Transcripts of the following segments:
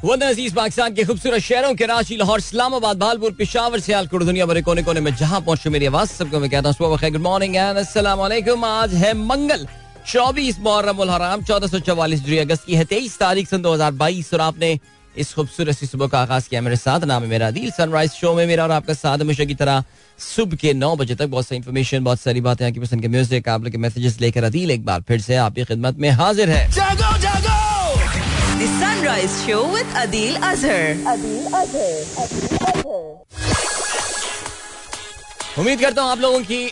वतन अज़ीज़ पाकिस्तान के खूबसूरत शहरों कराची लाहौर, इस्लामाबाद, भालपुर, पिशावर से सियालकोट दुनिया भरे कोने कोने में जहाँ पहुँचे मेरी आवाज़, सबको मैं कहता हूँ गुड मॉर्निंग एंड अस्सलाम आज है मंगल, चौबीस मुहर्रम हराम, चौदह सौ चौवालीस अगस्त की है, तेईस तारीख सन दो हज़ार बाईस, और आपने इस खूबसूरत सी सुबह का आगाज़ किया मेरे साथ। नाम है मेरा दिल सनराइज शो में मेरा और आपका साथ हमेशा की तरह सुबह के नौ बजे तक बहुत सारी इन्फॉर्मेशन बहुत सारी बातें, आपकी पसंद के म्यूज़िक आप लोग के मैसेजेस लेकर अदील एक बार फिर से आपकी खिदमत में हाजिर है। जागो जागो Sunrise Show with Adil Azhar. उम्मीद करता हूँ आप लोगों की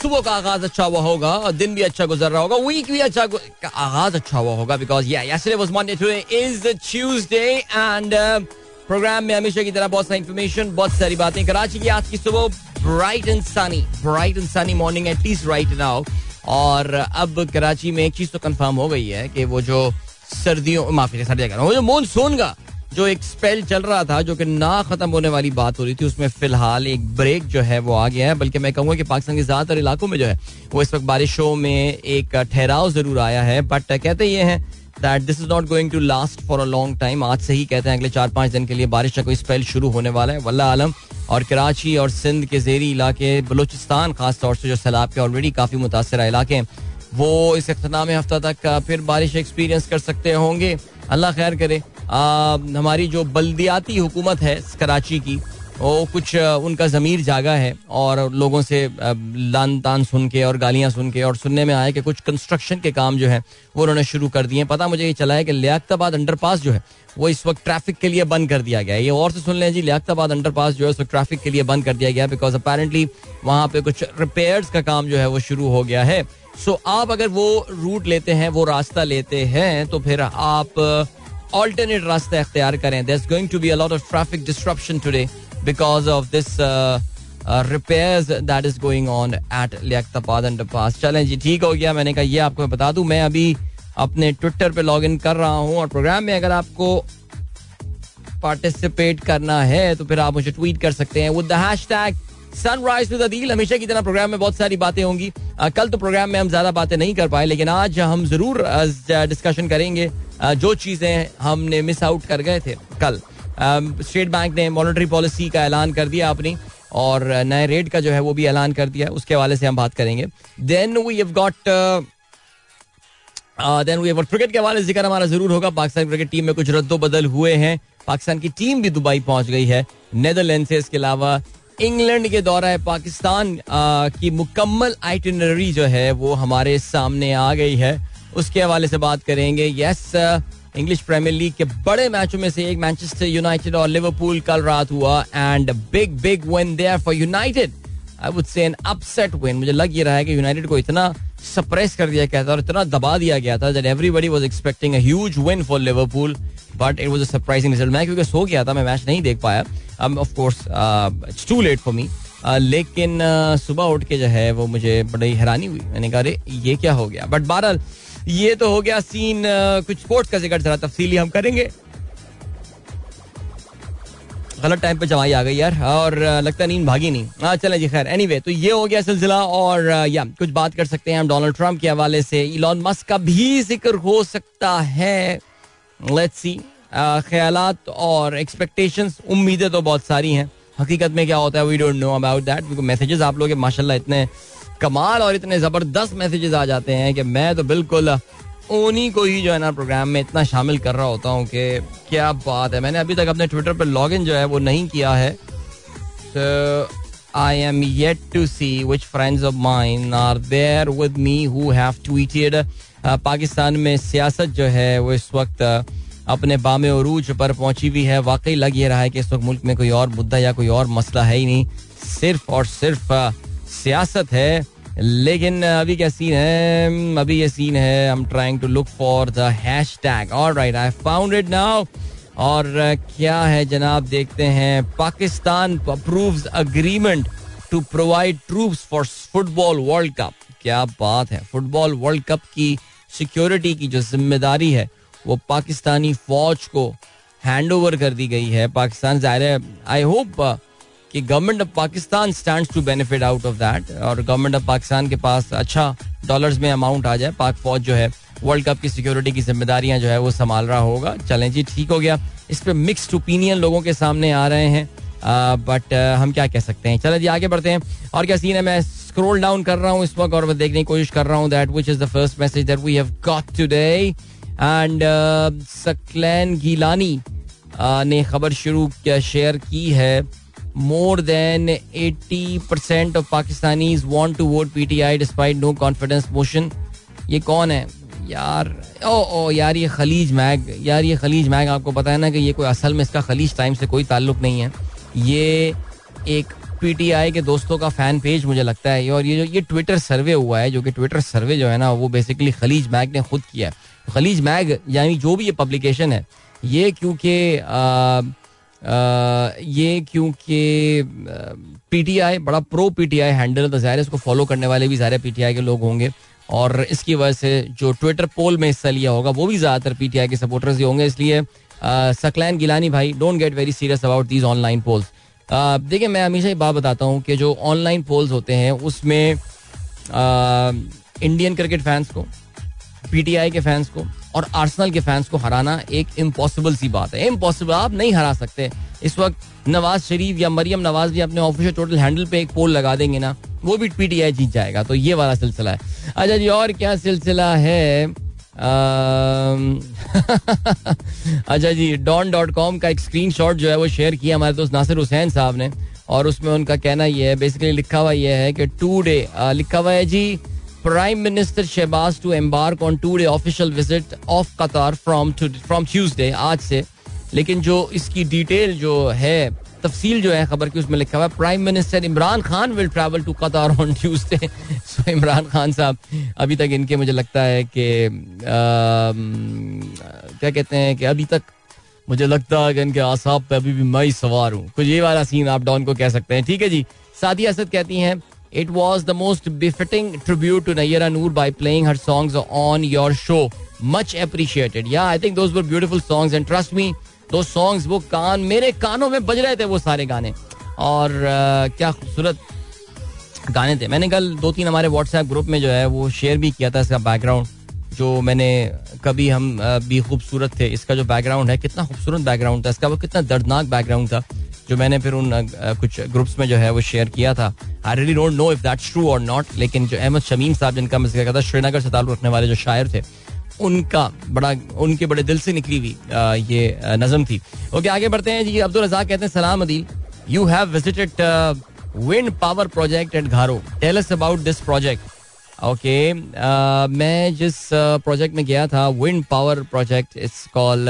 सुबह का आगाज़ अच्छा हुआ होगा और दिन भी अच्छा गुजर रहा होगा। वीक भी अच्छा का आगाज़ अच्छा हुआ होगा बिकॉज़ या yesterday was Monday today is Tuesday and program में हमेशा की तरह बहुत सारी इन्फॉर्मेशन बहुत सारी बातें। कराची की आज की सुबह bright and sunny bright and sunny morning at least right now और अब कराची में एक चीज़ तो कंफर्म हो गई है कि वो जो सर्दियों, माफ़ी सर्दियाँ कह रहा हूँ। जो मानसून का जो एक स्पेल चल रहा था, जो कि ना खत्म होने वाली बात हो रही थी, उसमें फ़िलहाल एक ब्रेक जो है वो आ गया है। बल्कि मैं कहूँगा कि पाकिस्तान के ज़्यादातर इलाकों में जो है, वो इस वक्त बारिशों में एक ठहराव ज़रूर आया है। बट कहते ये हैं that this is not going to last for a long time आज से ही कहते हैं अगले चार पाँच दिन के लिए बारिश का कोई स्पेल शुरू होने वाला है। वल्ला आलम। और कराची और सिंध के जेरी इलाके, बलूचिस्तान खासतौर से जो सैलाब के ऑलरेडी काफ़ी मुतासर इलाके हैं। वो इस अख्ताम हफ़्ता तक फिर बारिश एक्सपीरियंस कर सकते होंगे। अल्लाह खैर करे। हमारी जो बल्दियाती हुकूमत है कराची की, वो कुछ उनका ज़मीर जागा है और लोगों से लान तान सुन के और गालियाँ सुन के और सुनने में आया कि कुछ कंस्ट्रक्शन के काम जो है, वो उन्होंने शुरू कर दिए। पता मुझे ये चला है कि लियाकताबाद अंडरपास जो है, वो इस वक्त ट्रैफ़िक के लिए बंद कर दिया गया है। ये और से सुन लें जी, लियाकताबाद अंडरपास जो है उस वक्त ट्रैफ़िक के लिए बंद कर दिया गया बिकॉज़ अपेरेंटली वहाँ पे कुछ रिपेयर्स का काम जो है, वो शुरू हो गया है। सो आप अगर वो रूट लेते हैं, वो रास्ता लेते हैं तो फिर आप ऑल्टरनेट रास्ता अख्तियार करें। There going to be a lot of traffic disruption today because of this repairs that is going on at Liaquatabad underpass चलें जी, ठीक हो गया। मैंने कहा, ये आपको बता दूँ, मैं अभी अपने ट्विटर पे लॉग इन कर रहा हूँ और प्रोग्राम में अगर आपको पार्टिसिपेट करना है तो फिर आप मुझे ट्वीट कर सकते हैं। With the hashtag sunrise with Adeel हमेशा की तरह प्रोग्राम में बहुत सारी बातें होंगी। कल तो प्रोग्राम में हम ज़्यादा बातें नहीं कर पाए, लेकिन आज हम ज़रूर डिस्कशन करेंगे। जो चीज़ें हमने मिस आउट कर गए थे कल। स्टेट बैंक ने मॉनेटरी पॉलिसी का ऐलान कर दिया अपनी और नए रेट का जो है वो भी ऐलान कर दिया, उसके हवाले से हम बात करेंगे। Then we have got then we cricket के हवाले ज़िक्र हमारा ज़रूर होगा। पाकिस्तान क्रिकेट टीम में कुछ रद्दो बदल हुए हैं। पाकिस्तान की टीम भी दुबई पहुँच गई है। नेदरलैंड से इसके अलावा इंग्लैंड के दौरा पाकिस्तान की मुकम्मल आइटिनरी जो है वो हमारे सामने आ गई है। उसके हवाले से बात करेंगे। यस इंग्लिश प्रीमियर लीग के बड़े मैचों में से एक मैनचेस्टर यूनाइटेड और लिवरपूल कल रात हुआ and big big win there for United I would say an upset win मुझे लग ये रहा है कि यूनाइटेड को इतना सप्रेस कर दिया गया था और इतना दबा दिया गया था that everybody was expecting a huge win for Liverpool but it was a surprising result मैं क्योंकि सो गया था मैं मैच नहीं देख पाया। Um, of course it's too late for me लेकिन uh, सुबह उठ के जो है वो मुझे बड़ी हैरानी हुई। मैंने कहा अरे ये क्या हो गया? बट बहरहाल ये तो हो गया सीन uh, कुछ स्पोर्ट्स का ज़िक्र जरा तफसीली हम करेंगे। गलत टाइम पे जमाई आ गई यार, और लगता नींद भागी नहीं। हाँ चले जी खैर। एनीवे तो ये हो गया सिलसिला, और या, कुछ बात कर सकते हैं हम डोनाल्ड ट्रंप के हवाले से। इलॉन मस्क का भी ज़िक्र हो सकता है। लेट्स सी ख्यालात और एक्सपेक्टेशंस उम्मीदें तो बहुत सारी हैं। हकीकत में क्या होता है we don't know about that messages आप लोग माशाल्लाह, इतने कमाल और इतने ज़बरदस्त मैसेजेस आ जाते हैं कि मैं तो बिल्कुल उन्हीं को ही जो है ना प्रोग्राम में इतना शामिल कर रहा होता हूँ कि क्या बात है। मैंने अभी तक अपने ट्विटर पर लॉग इन जो है वो नहीं किया है। Am yet to see which friends of mine are there with me who have tweeted. Uh, Pakistan में सियासत जो है वो इस वक्त अपने बामे अरूज पर पहुँची हुई है। वाकई लग ये रहा है कि इस वक्त मुल्क में कोई और मुद्दा या कोई और मसला है ही नहीं। सिर्फ़ और सिर्फ़ सियासत है। लेकिन अभी क्या सीन है? अभी ये सीन है। I am trying to look for the hashtag right I found it now और क्या है जनाब? देखते हैं। Pakistan approves agreement to provide troops for football world cup क्या बात है? फुटबॉल वर्ल्ड कप की सिक्योरिटी की जो ज़िम्मेदारी है, वो पाकिस्तानी फौज को हैंड ओवर कर दी गई है। पाकिस्तान ज़ाहिर है आई होप कि government of Pakistan stands to benefit out of that और गवर्नमेंट ऑफ़ पाकिस्तान के पास अच्छा डॉलर्स में अमाउंट आ जाए पाक फौज जो है वर्ल्ड कप की सिक्योरिटी की जिम्मेदारियाँ जो है वो संभाल रहा होगा। चलें जी, ठीक हो गया। इस पर मिक्सड ओपिनियन लोगों के सामने आ रहे हैं। बट हम क्या कह सकते हैं? चले जी, आगे बढ़ते हैं। और क्या सीन है? मैं स्क्रोल डाउन कर रहा हूँ इस वक्त और देखने की कोशिश कर रहा हूँ that which is the first message that we have got today and Saqlain Gilani ने खबर शुरू शेयर की है। 80 percent of Pakistani want to vote P T I despite no confidence motion ये कौन है? यार, ओ ओ, यार, ये खलीज मैग, यार, ये खलीज मैग, आपको पता है ना कि ये कोई असल में इसका खलीज टाइम से कोई ताल्लुक नहीं है। ये एक पीटीआई के दोस्तों का फ़ैन पेज मुझे लगता है, और ये जो, ये ट्विटर सर्वे हुआ है, जो कि ट्विटर सर्वे जो है ना, वो बेसिकली खलीज मैग ने खुद किया है। खलीज मैग, यानी जो भी ये पब्लिकेशन है, ये क्योंकि ये क्योंकि पीटीआई बड़ा प्रो पीटीआई हैंडल तो ज़ाहिर इसको फॉलो करने वाले भी ज़्यादा पीटीआई के लोग होंगे। और इसकी वजह से जो ट्विटर पोल में हिस्सा लिया होगा, वो भी ज़्यादातर पीटीआई के सपोर्टर्स ही होंगे। इसलिए सकलैन गिलानी भाई don't get very serious about these online polls देखिए, मैं हमेशा ही बात बताता हूँ कि जो ऑनलाइन पोल्स होते हैं, उसमें इंडियन क्रिकेट फैंस को पीटीआई के फैंस को और आर्सनल के फैंस को हराना एक इम्पॉसिबल सी बात है। इम्पॉसिबल आप नहीं हरा सकते। इस वक्त नवाज़ शरीफ या मरियम नवाज़ भी अपने ऑफिशियल टोटल हैंडल पे एक पोल लगा देंगे ना, वो भी पीटीआई जीत जाएगा। तो ये वाला सिलसिला है। अच्छा जी, और क्या सिलसिला है? अच्छा जी डॉन डॉट कॉम का एक स्क्रीन शॉट जो है, वो शेयर किया हमारे दोस्त नासिर हुसैन साहब ने। और उसमें उनका कहना यह है बेसिकली लिखा हुआ यह है कि टू डे लिखा हुआ है जी prime minister Shahbaz to embark on two day official visit of Qatar from from Tuesday आज से। लेकिन जो इसकी डिटेल जो है, तफसील जो है खबर की, उसमें लिखा हुआ है prime minister Imran Khan will travel to Qatar on Tuesday so Imran Khan साहब, अभी तक इनके मुझे लगता है कि क्या कहते हैं कि अभी तक मुझे लगता है कि इनके आसाब पे अभी भी मैं ही सवार हूँ। कुछ ये वाला सीन आप डॉन को कह सकते हैं। ठीक है जी सादिया असद कहती हैं it was the most befitting tribute to Nayyara Noor by playing her songs on your show much appreciated yeah I think those were beautiful songs and trust me दो सॉन्ग्स वो कान, मेरे कानों में बज रहे थे वो सारे गाने। और क्या खूबसूरत गाने थे। मैंने कल दो तीन हमारे व्हाट्सएप ग्रुप में जो है, वो शेयर भी किया था इसका बैकग्राउंड जो मैंने कभी हम भी खूबसूरत थे। इसका जो बैकग्राउंड है, कितना खूबसूरत बैकग्राउंड था। इसका वो कितना दर्दनाक बैकग्राउंड था। जो मैंने फिर उन कुछ ग्रुप्स में जो है वो शेयर किया था। I really don't know if that's true और नॉट लेकिन जो अहमद शमीम साहब जिनका मैं ज़िक्र था, श्रीनगर से ताल्लुक रखने वाले जो शायर थे, उनका बड़ा, उनके बड़े दिल से निकली हुई ये नज़म थी। ओके आगे बढ़ते हैं जी, अब्दुल रजाक कहते हैं, सलाम Adeel you have visited wind power project at Gharo tell us about this project okay मैं जिस प्रोजेक्ट में गया था wind power project it's call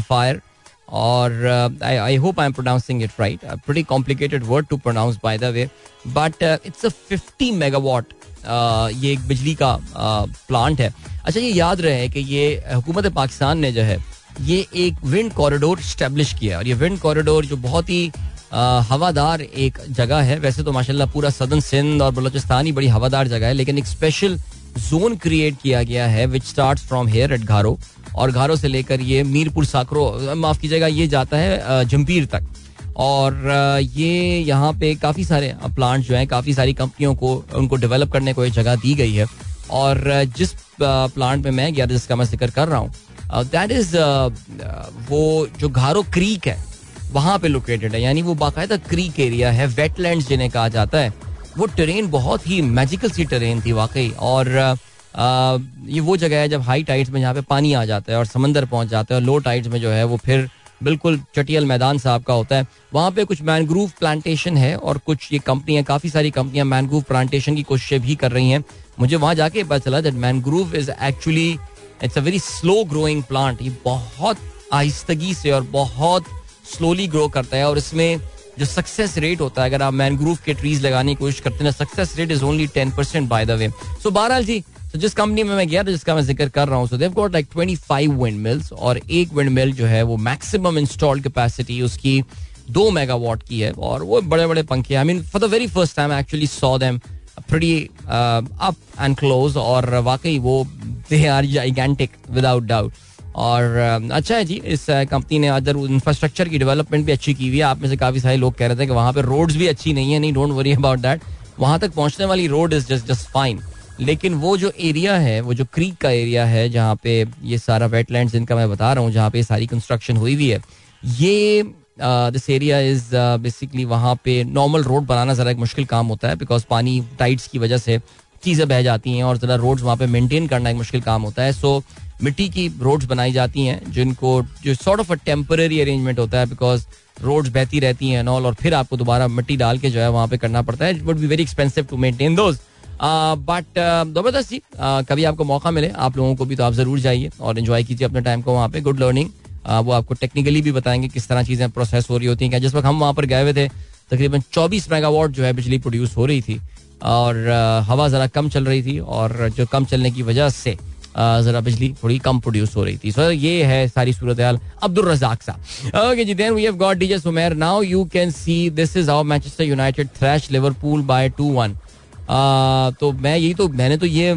fire और I hope I am pronouncing it right pretty complicated word to pronounce by the way but it's a fifty megawatt ये एक बिजली का प्लांट uh, है। अच्छा ये याद रहे कि ये हुकूमत पाकिस्तान ने जो है ये एक विंड कॉरिडोर स्टेब्लिश किया और ये विंड कॉरिडोर जो बहुत ही uh, हवादार एक जगह है। वैसे तो माशाल्लाह पूरा सदन सिंध और बलोचिस्तान ही बड़ी हवादार जगह है लेकिन एक स्पेशल जोन क्रिएट किया गया है which start from here at घारो और घारो से लेकर ये मीरपुर साकरो माफ़ कीजिएगा, ये जाता है जमपीर तक। और ये यहाँ पे काफ़ी सारे प्लांट जो हैं, काफ़ी सारी कंपनियों को, उनको डेवलप करने को एक जगह दी गई है। और जिस प्लांट में मैं गया जिसका मैं ज़िक्र कर रहा हूँ दैट इज़ वो जो घारो क्रीक है, वहाँ पे लोकेटेड है। यानी वो बाकायदा क्रीक एरिया है वेटलैंड जिन्हें कहा जाता है। वो ट्रेन बहुत ही मैजिकल सी ट्रेन थी वाकई। और ये वो जगह है जब हाई टाइड्स में जहाँ पे पानी आ जाता है और समंदर पहुँच जाता है और लो टाइड्स में जो है वो फिर बिल्कुल चटियल मैदान साहब का होता है। वहाँ पे कुछ मैनग्रूव प्लांटेशन है और कुछ ये कंपनियाँ काफ़ी सारी कंपनियाँ मैनग्रूव प्लांटेशन की कोशिशें भी कर रही हैं। मुझे वहाँ जाके पता चला that mangrove is actually it's a very slow growing plant ये बहुत आहिस्तगी से और बहुत स्लोली ग्रो करता है और इसमें जो सक्सेस रेट होता है, अगर आप मैनग्रूव के ट्रीज लगाने की कोशिश करते हैं success rate is only ten percent by the way so बहरहाल जी तो जिस कंपनी में मैं गया था जिसका मैं ज़िक्र कर रहा हूँ so they've got like 25 windmills और एक विंड मिल जो है, वो मैक्सिमम इंस्टॉल्ड कैपेसिटी उसकी दो मेगावाट की है और वो बड़े बड़े पंखे I mean for the very first time actually saw them pretty up and close और वाकई वो they are gigantic without doubt और अच्छा है जी इस कंपनी ने अदर इंफ्रास्ट्रक्चर की डेवलपमेंट भी अच्छी की हुई है। आप में से काफ़ी सारे लोग कह रहे थे कि वहाँ पर रोड्स भी अच्छी नहीं है नहीं डोंट वरी अबाउट दैट वहाँ तक पहुँचने वाली road is just just fine लेकिन वो जो एरिया है वो जो क्रीक का एरिया है जहाँ पे ये सारा वेटलैंड जिनका मैं बता रहा हूँ जहाँ पे सारी कंस्ट्रक्शन हुई हुई है ये दिस एरिया इज़ बेसिकली वहाँ पे नॉर्मल रोड बनाना ज़रा एक मुश्किल काम होता है बिकॉज़ पानी टाइट्स की वजह से चीज़ें बह जाती हैं और ज़रा रोड्स वहाँ पे मेंटेन करना एक मुश्किल काम होता है। सो so, मिट्टी की रोड्स बनाई जाती हैं, जिनको, जो sort of a temporary arrangement होता है बिकॉज़ रोड्स बहती रहती हैं और फिर आपको दोबारा मिट्टी डाल के जो है वहाँ पे करना पड़ता है it would be very expensive to maintain those but ज़बरदस्त जी कभी आपको मौका मिले, आप लोगों को भी तो आप ज़रूर जाइए और इन्जॉय कीजिए अपने टाइम को वहाँ पे गुड लर्निंग वो आपको टेक्निकली भी बताएँगे किस तरह चीज़ें प्रोसेस हो रही होती हैं। क्या जिस वक्त हम वहाँ पर गए हुए थे, तकरीबन 24 मेगावाट जो है बिजली प्रोड्यूस हो रही थी, और हवा ज़रा कम चल रही थी, और जो कम चलने की वजह से ज़रा बिजली थोड़ी कम प्रोड्यूस हो रही थी। सो ये है सारी सूरत हाल अब्दुल रजाक साहब okay ji then we have got DJ Sumair now you can see this is how Manchester United thrash Liverpool by two one तो मैं यही तो मैंने तो ये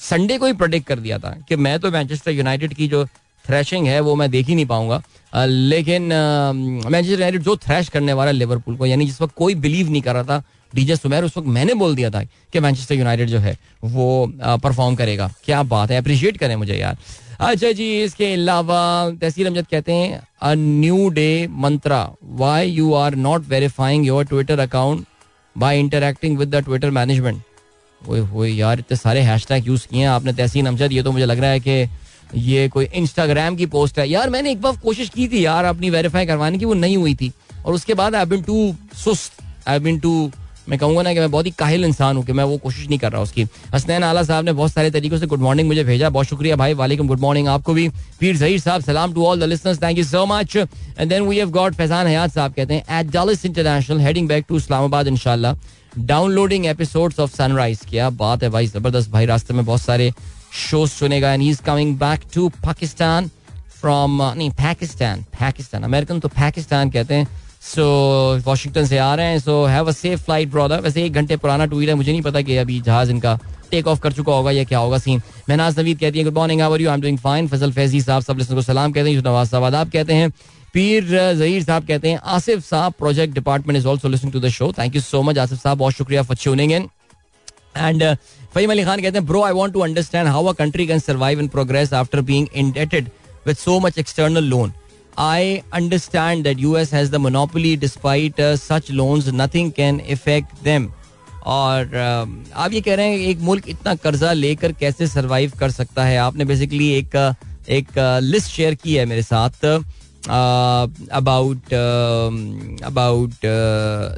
संडे को ही प्रोडिक्ट कर दिया था कि मैं तो मैनचेस्टर यूनाइटेड की जो थ्रैशिंग है, वो मैं देख ही नहीं पाऊँगा। लेकिन मैनचेस्टर यूनाइटेड जो थ्रैश करने वाला लिवरपूल को, यानी जिस वक्त कोई बिलीव नहीं कर रहा था डीजे सुमेर उस वक्त मैंने बोल दिया था कि मैनचेस्टर यूनाइटेड जो है वो परफॉर्म करेगा। क्या बात है अप्रिशिएट करें मुझे यार। अच्छा जी, इसके अलावा तहसील अमजद कहते हैं a new day mantra why you are not verifying your Twitter account by interacting with the Twitter management वो वो यार, इतने सारे हैश टैग यूज़ किए हैं आपने तहसीन अमजद, ये तो मुझे लग रहा है कि ये कोई इंस्टाग्राम की पोस्ट है। यार, मैंने एक बार कोशिश की थी यार अपनी वेरीफाई करवाने की, वो नहीं हुई थी। और उसके बाद आई बिन टू सुस्त आई बिन टू मैं कहूँगा ना कि मैं बहुत ही काहिल इंसान हूँ कि मैं वो कोशिश नहीं कर रहा उसकी। हसनैन आला साहब ने बहुत सारे तरीकों से गुड मॉर्निंग मुझे भेजा। बहुत शुक्रिया भाई। वालेकुम गुड मॉर्निंग आपको भी। पीर जहीर साहब, सलाम to all the listeners thank you so much and then we have got Faizan Hayat साहब कहते हैं at Dulles International heading back to Islamabad इंशाल्लाह। डाउनलोडिंग एपिसोड्स ऑफ़ सनराइज क्या बात है भाई, ज़बरदस्त भाई। रास्ते में बहुत सारे शोज़ सुनेगा and he is coming back to Pakistan from नहीं पाकिस्तान पाकिस्तान अमेरिकन तो पाकिस्तान कहते हैं। सो वाशिंगटन से आ रहे हैं so have a safe flight brother वैसे एक घंटे पुराना ट्वीट है, मुझे नहीं पता कि अभी जहाज़ इनका टेक ऑफ़ कर चुका होगा या क्या होगा सीन महनाज नवीद कहती है good morning how are you I am doing fine Fazal Faizi साहब, सबको सलाम कहते हैं नवाज़ साहब आदाब कहते हैं. पीर जहीर साहब कहते हैं, आसिफ साहब project department is also listening to the show thank you so much Asif साहब, बहुत शुक्रिया for tuning in and Fahim Ali Khan कहते हैं bro I want to understand how a country can survive in progress after being indebted with so much external loan I understand that US has the monopoly despite uh, such loans. Nothing can affect them. और uh, आप ये कह रहे हैं एक मुल्क इतना कर्जा लेकर कैसे सरवाइव कर सकता है? आपने बेसिकली एक एक लिस्ट uh, शेयर की है मेरे साथ अबाउट अबाउट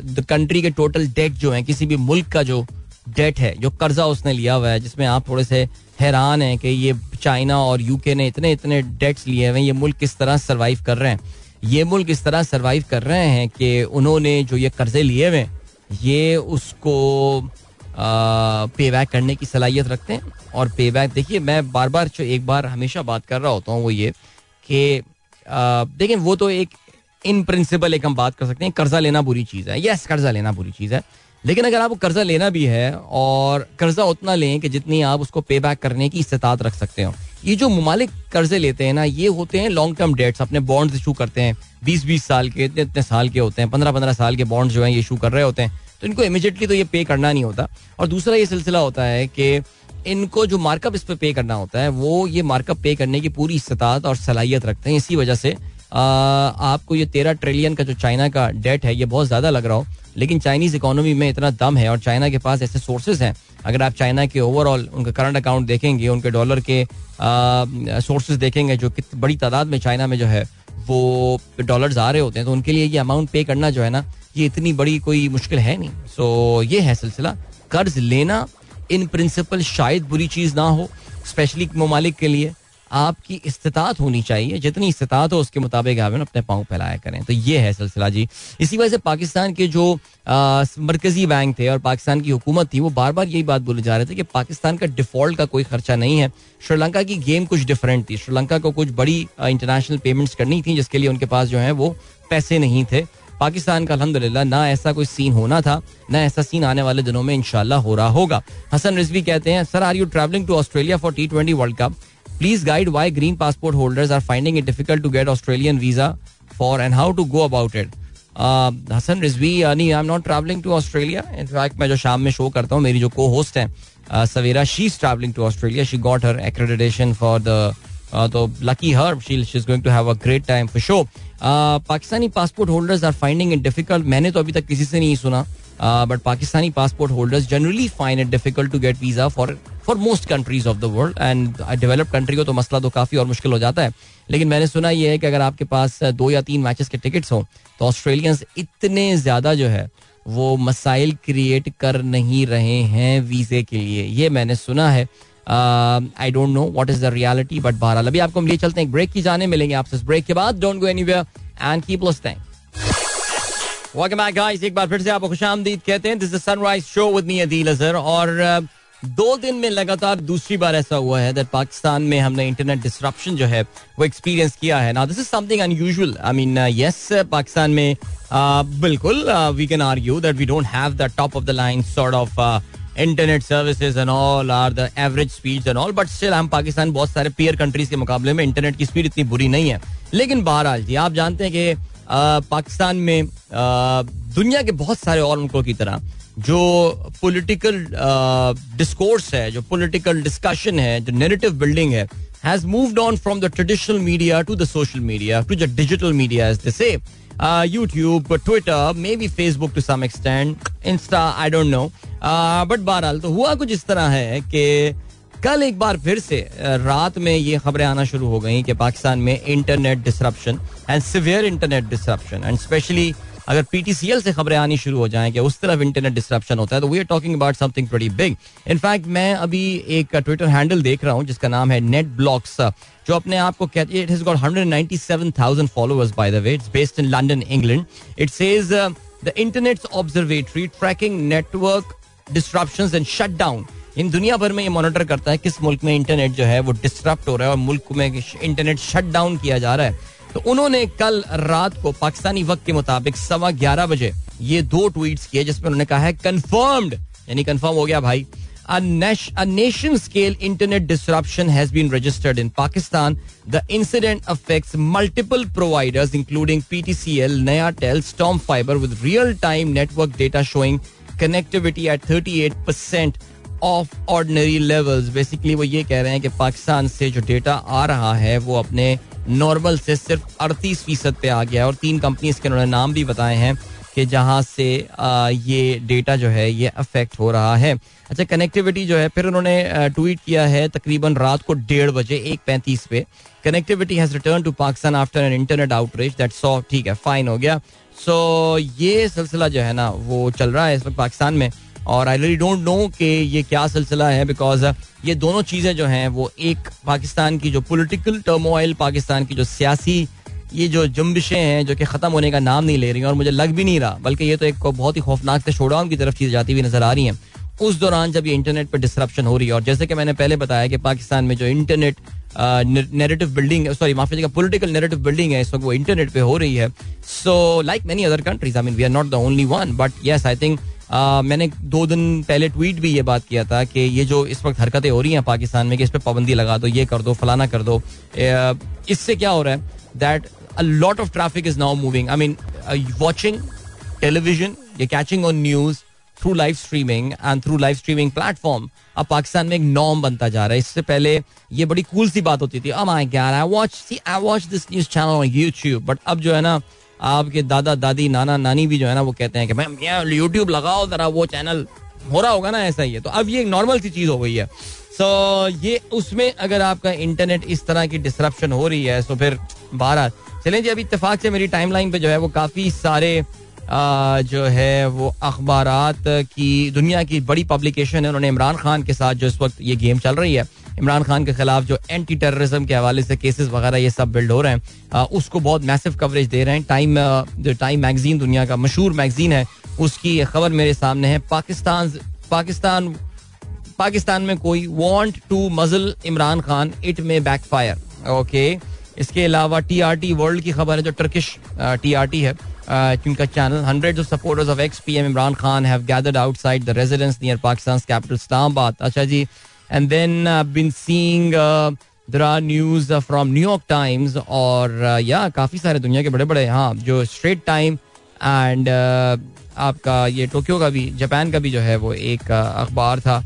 द कंट्री के टोटल डेट जो है किसी भी मुल्क का जो डेट है, जो कर्जा उसने लिया हुआ है, जिसमें आप थोड़े से हैरान हैं कि ये चाइना और यूके ने इतने इतने डेट्स लिए हुए हैं, ये मुल्क किस तरह सर्वाइव कर रहे हैं? ये मुल्क इस तरह सर्वाइव कर रहे हैं कि उन्होंने जो ये कर्जे लिए हुए ये उसको पे बैक करने की सलाहियत रखते हैं? और पे बैक देखिए, मैं बार बार जो एक बार हमेशा बात कर रहा होता हूँ वो ये कि देखिए, वो तो एक इन प्रिंसिपल एक हम बात कर सकते हैं, कर्जा लेना बुरी चीज़ है। यस कर्जा लेना बुरी चीज़ है। लेकिन अगर आपको कर्जा लेना भी है और कर्जा उतना लें कि जितनी आप उसको पे बैक करने की इस्तात रख सकते हो, ये जो ममालिक कर्जे लेते हैं ना, ये होते हैं लॉन्ग टर्म डेट्स अपने बॉन्ड्स इशू करते हैं बीस बीस साल के, इतने इतने साल के होते हैं पंद्रह पंद्रह साल के बॉन्ड्स जो हैं ये इशू कर रहे होते हैं तो इनको इमिजिएटली तो ये पे करना नहीं होता। और दूसरा ये सिलसिला होता है कि इनको जो मार्कअप इस पर पे करना होता है, वो ये मार्कअप पे करने की पूरी इस्तात और सलाहियत रखते हैं, इसी वजह से आपको ये तेरह ट्रिलियन का जो चाइना का डेट है ये बहुत ज़्यादा लग रहा हो लेकिन चाइनीज़ इकोनॉमी में इतना दम है और चाइना के पास ऐसे सोर्सेज हैं। अगर आप चाइना के ओवरऑल उनका करंट अकाउंट देखेंगे उनके डॉलर के सोर्सेज देखेंगे जो कितनी बड़ी तादाद में चाइना में जो है वो डॉलर्स आ रहे होते हैं तो उनके लिए ये अमाउंट पे करना जो है ना ये इतनी बड़ी कोई मुश्किल है नहीं। सो so, ये है सिलसिला। कर्ज लेना इन प्रिंसिपल शायद बुरी चीज़ ना हो स्पेशली ममालिक के लिए। आपकी इस्तात होनी चाहिए, जितनी इस्तात हो उसके मुताबिक आप अपने पाँव फैलाया करें। तो ये है सिलसिला जी। इसी वजह से पाकिस्तान के जो मरकजी बैंक थे और पाकिस्तान की हुकूमत थी, वो बार बार यही बात बोले जा रहे थे कि पाकिस्तान का डिफ़ॉल्ट का कोई खर्चा नहीं है। श्रीलंका की गेम कुछ डिफरेंट थी। श्रीलंका को कुछ बड़ी इंटरनेशनल पेमेंट्स करनी थी, जिसके लिए उनके पास जो है वो पैसे नहीं थे। पाकिस्तान का अलहमदिल्ला ना ऐसा कोई सीन होना था, ना ऐसा सीन आने वाले दिनों में इनशाला हो रहा होगा। हसन रिजवी कहते हैं, sir are you travelling to Australia for T twenty world cup Please guide why green passport holders are finding it difficult to get Australian visa for and how to go about it. Hasan Rizvi नहीं I am not travelling to Australia in fact मैं जो शाम में show करता हूँ, मेरी जो को होस्ट है Sawera she is travelling to Australia she got her accreditation for the तो lucky her she is going to have a great time for show Pakistani passport holders are finding it difficult मैंने तो अभी तक किसी से नहीं सुना. But Pakistani passport holders generally find it difficult to get visa for for most countries of the world and develop country को तो मसला तो काफ़ी और मुश्किल हो जाता है लेकिन मैंने सुना यह है कि अगर आपके पास दो या तीन मैचेस के टिकट्स हों तो ऑस्ट्रेलियंस इतने ज़्यादा जो है वो मसाइल क्रिएट कर नहीं रहे हैं वीजे के लिए ये मैंने सुना है I don't know what is the reality but बहरहाल अभी आपको हम लिए चलते हैं ब्रेक की जाने मिलेंगे आपसे ब्रेक के बाद don't go anywhere and keep listening welcome back guys एक बार फिर से आपको खुशामदीद कहते हैं। This is sunrise show with me Adeel Azhar और uh, दो दिन में लगातार दूसरी बार ऐसा हुआ है दैट पाकिस्तान में हमने इंटरनेट डिसरप्शन जो है वो एक्सपीरियंस किया है। Now this is something unusual I mean yes Pakistan में uh, बिल्कुल we can argue that we don't have the top of the line sort of internet services and all are the average speed and all but still हम पाकिस्तान बहुत सारे पियर countries के मुकाबले में internet की speed इतनी बुरी नहीं है। लेकिन बहरहाल जी आप जानते हैं कि पाकिस्तान में दुनिया के बहुत सारे और मुल्कों की तरह, जो पॉलिटिकल डिस्कोर्स है, जो पॉलिटिकल डिस्कशन है, जो नेरेटिव बिल्डिंग है has moved on from the traditional media to the social media to the digital media as they say YouTube Twitter maybe Facebook to some extent insta I don't know but बहरहाल तो हुआ कुछ इस तरह है कि कल एक बार फिर से रात में ये खबरें आना शुरू हो गई कि पाकिस्तान में internet disruption and severe internet disruption and specially अगर पीटीसीएल से खबरें आनी शुरू हो जाएँ कि उस तरफ़ इंटरनेट डिस्ट्रप्शन होता है तो we are talking about something very big in fact मैं अभी एक ट्विटर हैंडल देख रहा हूँ जिसका नाम है नेट ब्लॉक्स जो अपने आप को कहती है it has got 197,000 followers by the way it's based in London England it says the internet observatory tracking network disruptions and shut down in दुनिया भर में ये मॉनिटर करता है किस मुल्क में इंटरनेट जो है वो डिस्टरप्ट हो रहा है और मुल्क में इंटरनेट शट डाउन किया जा रहा है। तो उन्होंने कल रात को पाकिस्तानी वक्त के मुताबिक सवा ग्यारह बजे ये दो ट्वीट्स किए जिसमें उन्होंने कहा है कंफर्म्ड यानी कंफर्म हो गया भाई nation scale internet disruption has been registered in Pakistan the incident affect multiple providers including PTCL Nayatel Storm Fiber with real time network data showing connectivity at thirty eight percent of ordinary levels basically वो ये कह रहे हैं कि पाकिस्तान से जो data आ रहा है वो अपने नॉर्मल से सिर्फ़ अड़तीस फ़ीसद पे आ गया है। और तीन कंपनीज़ के उन्होंने नाम भी बताए हैं कि जहाँ से ये डेटा जो है ये अफेक्ट हो रहा है। अच्छा कनेक्टिविटी जो है फिर उन्होंने ट्वीट किया है तकरीबन रात को डेढ़ बजे एक पैंतीस पे। Connectivity has return to Pakistan after an internet outreach that saw ठीक है फाइन हो गया। सो so, ये सिलसिला जो है ना वो चल रहा है इस वक्त पाकिस्तान में। और आई रियली डोंट नो कि ये क्या सिलसिला है बिकॉज़ uh, ये दोनों चीज़ें जो हैं वो एक पाकिस्तान की जो पोलिटिकल टर्मोइल पाकिस्तान की जो सियासी ये जो जम्बिशें हैं जो कि ख़त्म होने का नाम नहीं ले रही और मुझे लग भी नहीं रहा बल्कि ये तो एक बहुत ही खौफनाक से शोडाउन की तरफ़ चीज़ें जाती हुई नज़र आ रही हैं। उस दौरान जब ये इंटरनेट पर डिस्ट्रप्शन हो रही है और जैसे कि मैंने पहले बताया कि पाकिस्तान में जो इंटरनेट नेरेटिव बिल्डिंग सॉरी माफ़ कीजिएगा पॉलिटिकल नेरेटिव बिल्डिंग है इस वक्त वो इंटरनेट पे हो रही है। So like many other countries I mean we are not the only one but yes I think मैंने दो दिन पहले ट्वीट भी ये बात किया था कि ये जो इस वक्त हरकतें हो रही हैं पाकिस्तान में कि इस पर पाबंदी लगा दो, ये कर दो, फलाना कर दो इससे क्या हो रहा है that a lot of traffic is now moving I mean watching television ये catching on news through live streaming and through live streaming platform अब पाकिस्तान में एक नॉर्म बनता जा रहा है। इससे पहले ये बड़ी कूल सी बात होती थी। अब god, I watch see, I watch this news channel on but अब जो है ना आपके दादा दादी नाना नानी भी जो है ना वो कहते हैं कि मैम यूट्यूब लगाओ जरा वो चैनल हो रहा होगा ना ऐसा ही है। तो अब ये एक नॉर्मल सी चीज़ हो गई है। सो so, ये उसमें अगर आपका इंटरनेट इस तरह की डिस्ट्रप्शन हो रही है तो फिर बारह चलें जी अभी इतफाक से मेरी टाइमलाइन पे जो है वो काफ़ी सारे जो है वो अखबार की, दुनिया की बड़ी पब्लिकेशन है, उन्होंने इमरान खान के साथ जो इस वक्त ये गेम चल रही है, इमरान खान के खिलाफ जो एंटी टेररिज्म के हवाले से केसेस वगैरह ये सब बिल्ड हो रहे हैं उसको बहुत मैसिव कवरेज दे रहे हैं। टाइम जो टाइम मैगजीन दुनिया का, मशहूर मैगजीन है, उसकी खबर मेरे सामने है। पाकिस्तान पाकिस्तान पाकिस्तान में कोई want to muzzle Imran Khan it may backfire okay इसके अलावा टी आर टी वर्ल्ड की खबर है, जो टर्किश टी है। जिनका channel hundred of supporters of ex P M Imran Khan have gathered outside the residence near Pakistan capital Islamabad अच्छा जी and then been seeing there are news from New York Times और या काफ़ी सारे दुनिया के बड़े बड़े हाँ जो स्ट्रेट टाइम एंड आपका ये टोक्यो का भी जापान का भी जो है वो एक अखबार था।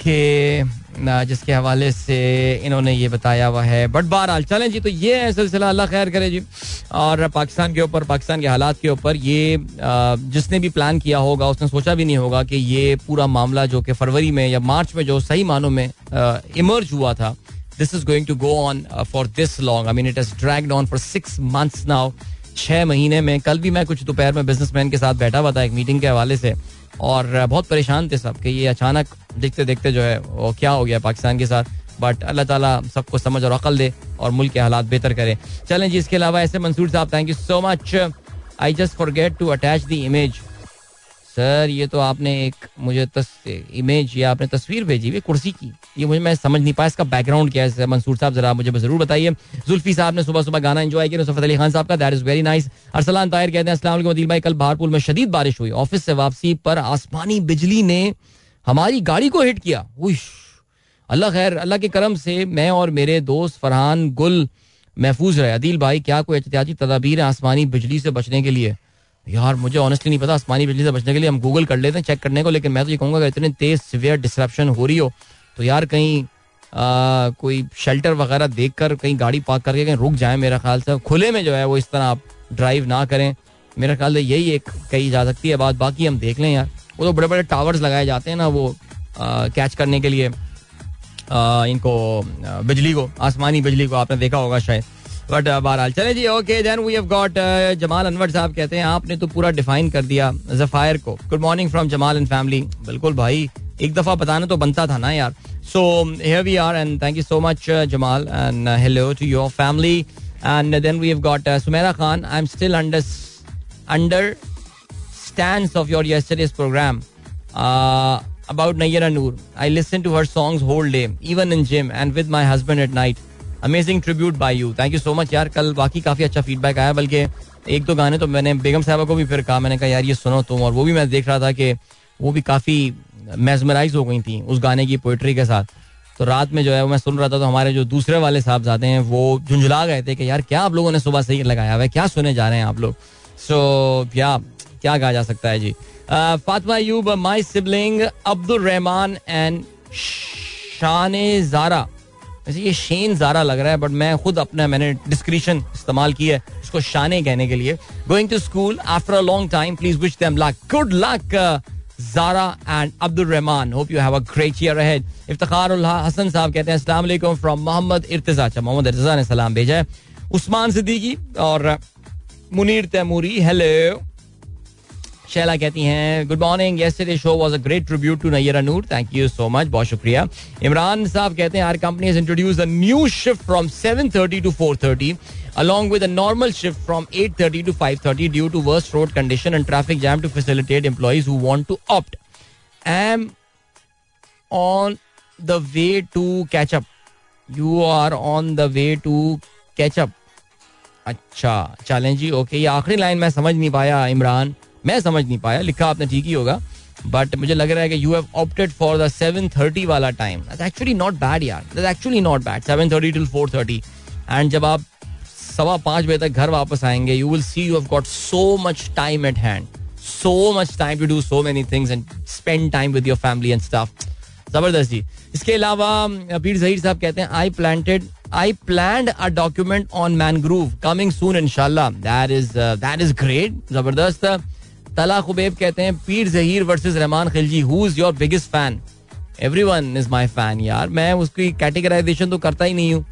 कि जिसके हवाले से इन्होंने ये बताया हुआ है। बट बहरहाल, चलें जी तो ये है सिलसिला, अल्लाह खैर करे जी। और पाकिस्तान के ऊपर, पाकिस्तान के हालात के ऊपर, ये जिसने भी प्लान किया होगा, उसने सोचा भी नहीं होगा कि ये पूरा मामला जो कि फरवरी में या मार्च में, जो सही मानों में इमर्ज हुआ था this is going to go on for this long I mean it is dragged on for six months now छह महीने में। कल भी मैं कुछ दोपहर में बिजनेसमैन के साथ बैठा हुआ था एक मीटिंग के हवाले से और बहुत परेशान थे सब कि ये अचानक देखते देखते जो है, वो क्या हो गया पाकिस्तान के साथ। बट अल्लाह ताला सबको समझ और अकल दे और मुल्क के हालात बेहतर करे। चलें जी, इसके अलावा ऐसे Mansoor sahab thank you so much I just forget to attach the image sir ये तो आपने एक मुझे तस, इमेज या आपने तस्वीर भेजी हुई कुर्सी की। ये मुझे मैं समझ नहीं पाया इसका बैकग्राउंड क्या है। मंसूर साहब जरा मुझे ज़रूर बताइए। जुल्फी साहब ने सुबह सुबह गाना एंजॉय किया नुसरत अली खान साहब का that is very nice Arsalan Tahir कहते हैं अस्सलाम वालेकुम भाई कल भारपुर में शदीद बारिश हुई। ऑफ़िस से वापसी पर आसमानी बिजली ने हमारी गाड़ी को हिट किया। अल्लाह खैर अल्लाह के करम से मैं और मेरे दोस्त फरहान गुल महफूज रहे। अदील भाई क्या कोई एहतियाती तदाबीर है आसमानी बिजली से बचने के लिए? यार मुझे ऑनेस्टली नहीं पता आसमानी बिजली से बचने के लिए हम गूगल कर लेते हैं चेक करने को लेकिन मैं तो ये कहूँगा इतने तेज सिवियर डिस्ट्रप्शन हो रही हो तो यार कहीं आ, कोई शेल्टर वगैरह देख कर कहीं गाड़ी पार्क करके कहीं रुक जाए मेरा ख्याल से खुले में जो है वो इस तरह आप ड्राइव ना करें। मेरा ख्याल से यही एक कही जा सकती है बात बाकी हम देख लें यार। वो तो बड़े बड़े टावर्स लगाए जाते हैं ना वो कैच करने के लिए आ, इनको बिजली को आसमानी बिजली को आपने देखा होगा शायद। बट uh, बहरहाल चले जी okay then we have got Jamal Anwar sahab कहते हैं आपने तो पूरा डिफाइन कर दिया जफायर को। Good morning from Jamal and family बिल्कुल भाई एक दफ़ा बताना तो बनता था ना यार। So here we are and thank you so much Jamal and hello to your family and then we have got Sumera Khan I am still under under of your yesterday's program uh, about Nayyara Noor. I listen to her songs whole day, even in gym and with my husband at night. Amazing tribute by you thank you so much यार कल बाकी काफ़ी अच्छा feedback आया बल्कि एक दो गाने तो मैंने बेगम साहबा को भी फिर कहा मैंने कहा यार ये सुनो तुम और वो भी मैं देख रहा था कि वो भी काफ़ी मेजमराइज हो गई थी उस गाने की पोइट्री के साथ तो रात में जो है वो मैं सुन रहा था तो हमारे जो दूसरे वाले साहब जाते हैं वो झुंझुला गए थे कि यार क्या आप लोगों ने सुबह से ही लगाया हुआ क्या सुने जा रहे हैं आप लोग सो या क्या कहा जा सकता है जी Fatima यूब my sibling Abdul Rehman and Shan Zara वैसे ये शेन जारा लग रहा है बट मैं खुद अपना, मैंने डिस्क्रिप्शन इस्तेमाल की है इसको शाने कहने के लिए। Going to school after a long time please wish them luck good luck Zara and Abdul Rehman hope you have a great year ahead Iftikhar Hasan sahab कहते हैं, अस्सलाम वालेकुम फ्रॉम मोहम्मद इर्तिजा. अच्छा मोहम्मद इर्तिजा ने सलाम भेजा है। उस्मान सिद्दीकी और, मुनीर तैमूरी हेलो शैला कहती हैं good morning yesterday show was a great tribute to Nayyara Noor thank you so much बहुत शुक्रिया. इमरान साहब कहते हैं our company has introduce a new shift from 7:30 to 4:30 along with a normal shift from 8:30 to 5:30 due to worst road condition and traffic jam to facilitate employees who want to opt I am on the way to catch up you are on the way to catch up अच्छा challenge ही okay ये आखिरी line मैं समझ नहीं पाया, इमरान। मैं समझ नहीं पाया, लिखा आपने ठीक ही होगा बट मुझे लग रहा है कि you have opted for the seven thirty वाला टाइम एक्चुअली नॉट बैड यार actually not bad seven thirty till four thirty and जब आप सवा पाँच बजे तक घर वापस आएँगे you will see you have got so much time at hand so much time to do so many things and spend time with your family and staff ज़बरदस्त जी। इसके अलावा पीर जहीर साहब कहते हैं I planted I plan a document on mangrove coming soon इनशाला that is that is great ज़बरदस्त। तला खुबेब कहते हैं, Pir Zaheer versus Rehman Khilji who is your biggest fan everyone is my fan यार। मैं उसकी कैटेगराइजेशन तो करता ही नहीं हूँ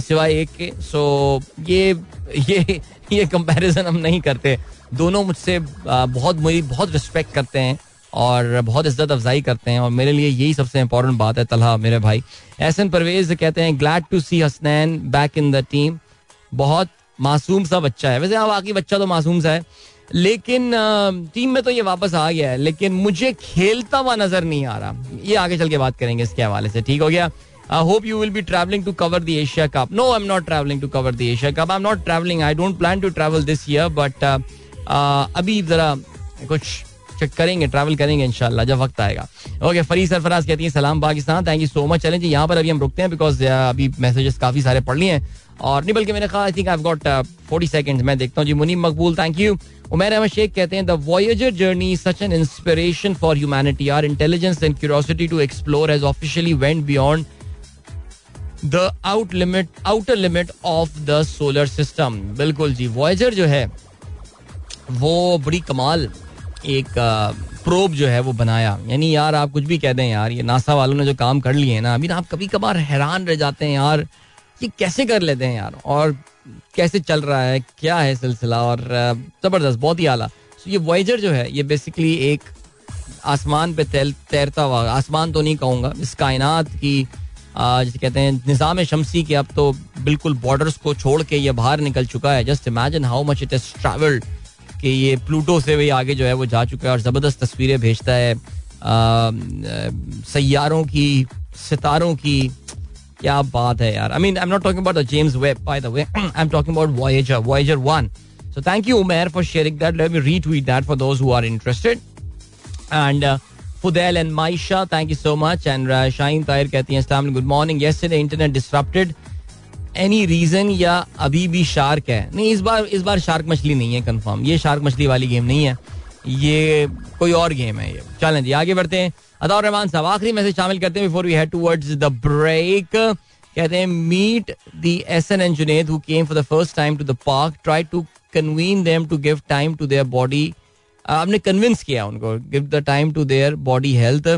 सिवाय एक के। सो ये ये ये कंपैरिजन हम नहीं करते। दोनों मुझसे बहुत मेरी, बहुत रिस्पेक्ट करते हैं और बहुत इज़्ज़त अफजाई करते हैं। और मेरे लिए यही सबसे इंपॉर्टेंट बात है, तलहा, मेरे भाई। एहसन परवेज कहते हैं glad to see Hasnain back in the team बहुत मासूम सा बच्चा है। वैसे हाँ बाकी बच्चा तो मासूम सा है। लेकिन टीम में तो ये वापस आ गया है, लेकिन मुझे खेलता हुआ नज़र नहीं आ रहा। ये आगे चल के बात करेंगे इसके हवाले से, ठीक हो गया? I hope you will be travelling to cover the Asia Cup no I am not travelling to cover the Asia Cup I am not travelling I don't plan to travel this year but अभी जरा कुछ check करेंगे travel करेंगे इनशाला जब वक्त आएगा। Okay फरी सरफराज कहती है, सलाम Pakistan thank you so much चलें जी, यहाँ पर अभी हम रुकते हैं बिकॉज़ अभी मैसेजेस काफ़ी सारे पढ़ लिए हैं। और नहीं, बल्कि मैंने कहा I think I got forty second मैं देखता हूँ। जी, मुनीम मकबूल थैंक यू उमेर अहमद शेख कहते हैं the Voyager journey such an inspiration for humanity are intelligence and curiosity to explore has officially went beyond the out limit outer limit of the solar system बिल्कुल जी Voyager जो है, वो बड़ी कमाल एक प्रोब जो है वो बनाया। यानी यार आप कुछ भी कह दें यार, ये नासा वालों ने जो काम कर लिए हैं ना, अभी ना आप कभी कभार हैरान रह जाते हैं यार, ये कैसे कर लेते हैं यार? और कैसे चल रहा है, क्या है सिलसिला और ज़बरदस्त, बहुत ही आला। So, ये वॉयजर जो है, ये बेसिकली एक आसमान पे तैर तैरता हुआ, आसमान तो नहीं कहूँगा, इस कायनात की जैसे कहते हैं निज़ाम शमसी के अब तो बिल्कुल बॉर्डर्स को छोड़ के ये बाहर निकल चुका है। Just imagine how much it is travelled कि ये प्लूटो से भी आगे जो है वो जा चुका है और ज़बरदस्त तस्वीरें भेजता है सैारों की, सितारों की क्या बात है यार। I mean I am not talking about the James Webb by the way I am talking about Voyager Voyager 1 so thank you Umair for sharing that let me retweet that for those who are interested and Fudel and Maisha, thank you so much. And uh, Shaheen Tahir कहती हैं अस्सलाम good morning yesterday internet disrupted. Any reason या अभी भी shark है? नहीं इस बार इस बार शार्क मछली नहीं है कंफर्म ये शार्क मछली वाली गेम नहीं है। ये कोई और गेम है ये। चलें जी, आगे बढ़ते हैं। अताउर रहमान साहब, आखिरी मैसेज शामिल करते हैं before we head towards the break कहते हैं meet the S N N Junaid who came for the first time to the park try to convene them to give time to their body आपने convince किया उनको give the time to their body health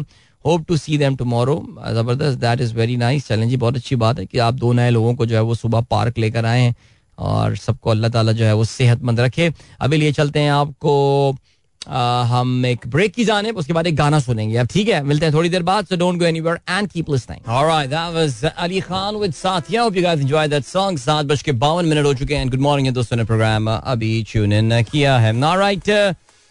hope to see them tomorrow ज़बरदस्त that is very nice चलें जी, बहुत अच्छी बात है कि आप दो नए लोगों को जो है वो सुबह पार्क लेकर आए हैं और सबको अल्लाह ताला जो है वो सेहतमंद रखे। अभी लिए चलते हैं आपको हम एक ब्रेक की जाने उसके बाद एक गाना सुनेंगे। अब ठीक है, मिलते हैं थोड़ी देर बाद so don't go anywhere and keep listening alright that was Ali Khan with Sathiya hope you guys enjoy that song 7 बज के 52 मिनट हो चुके हैं गुड मॉर्निंग दोस्तों ने प्रोग्राम अभी ट्यून इन किया है ऑलराइट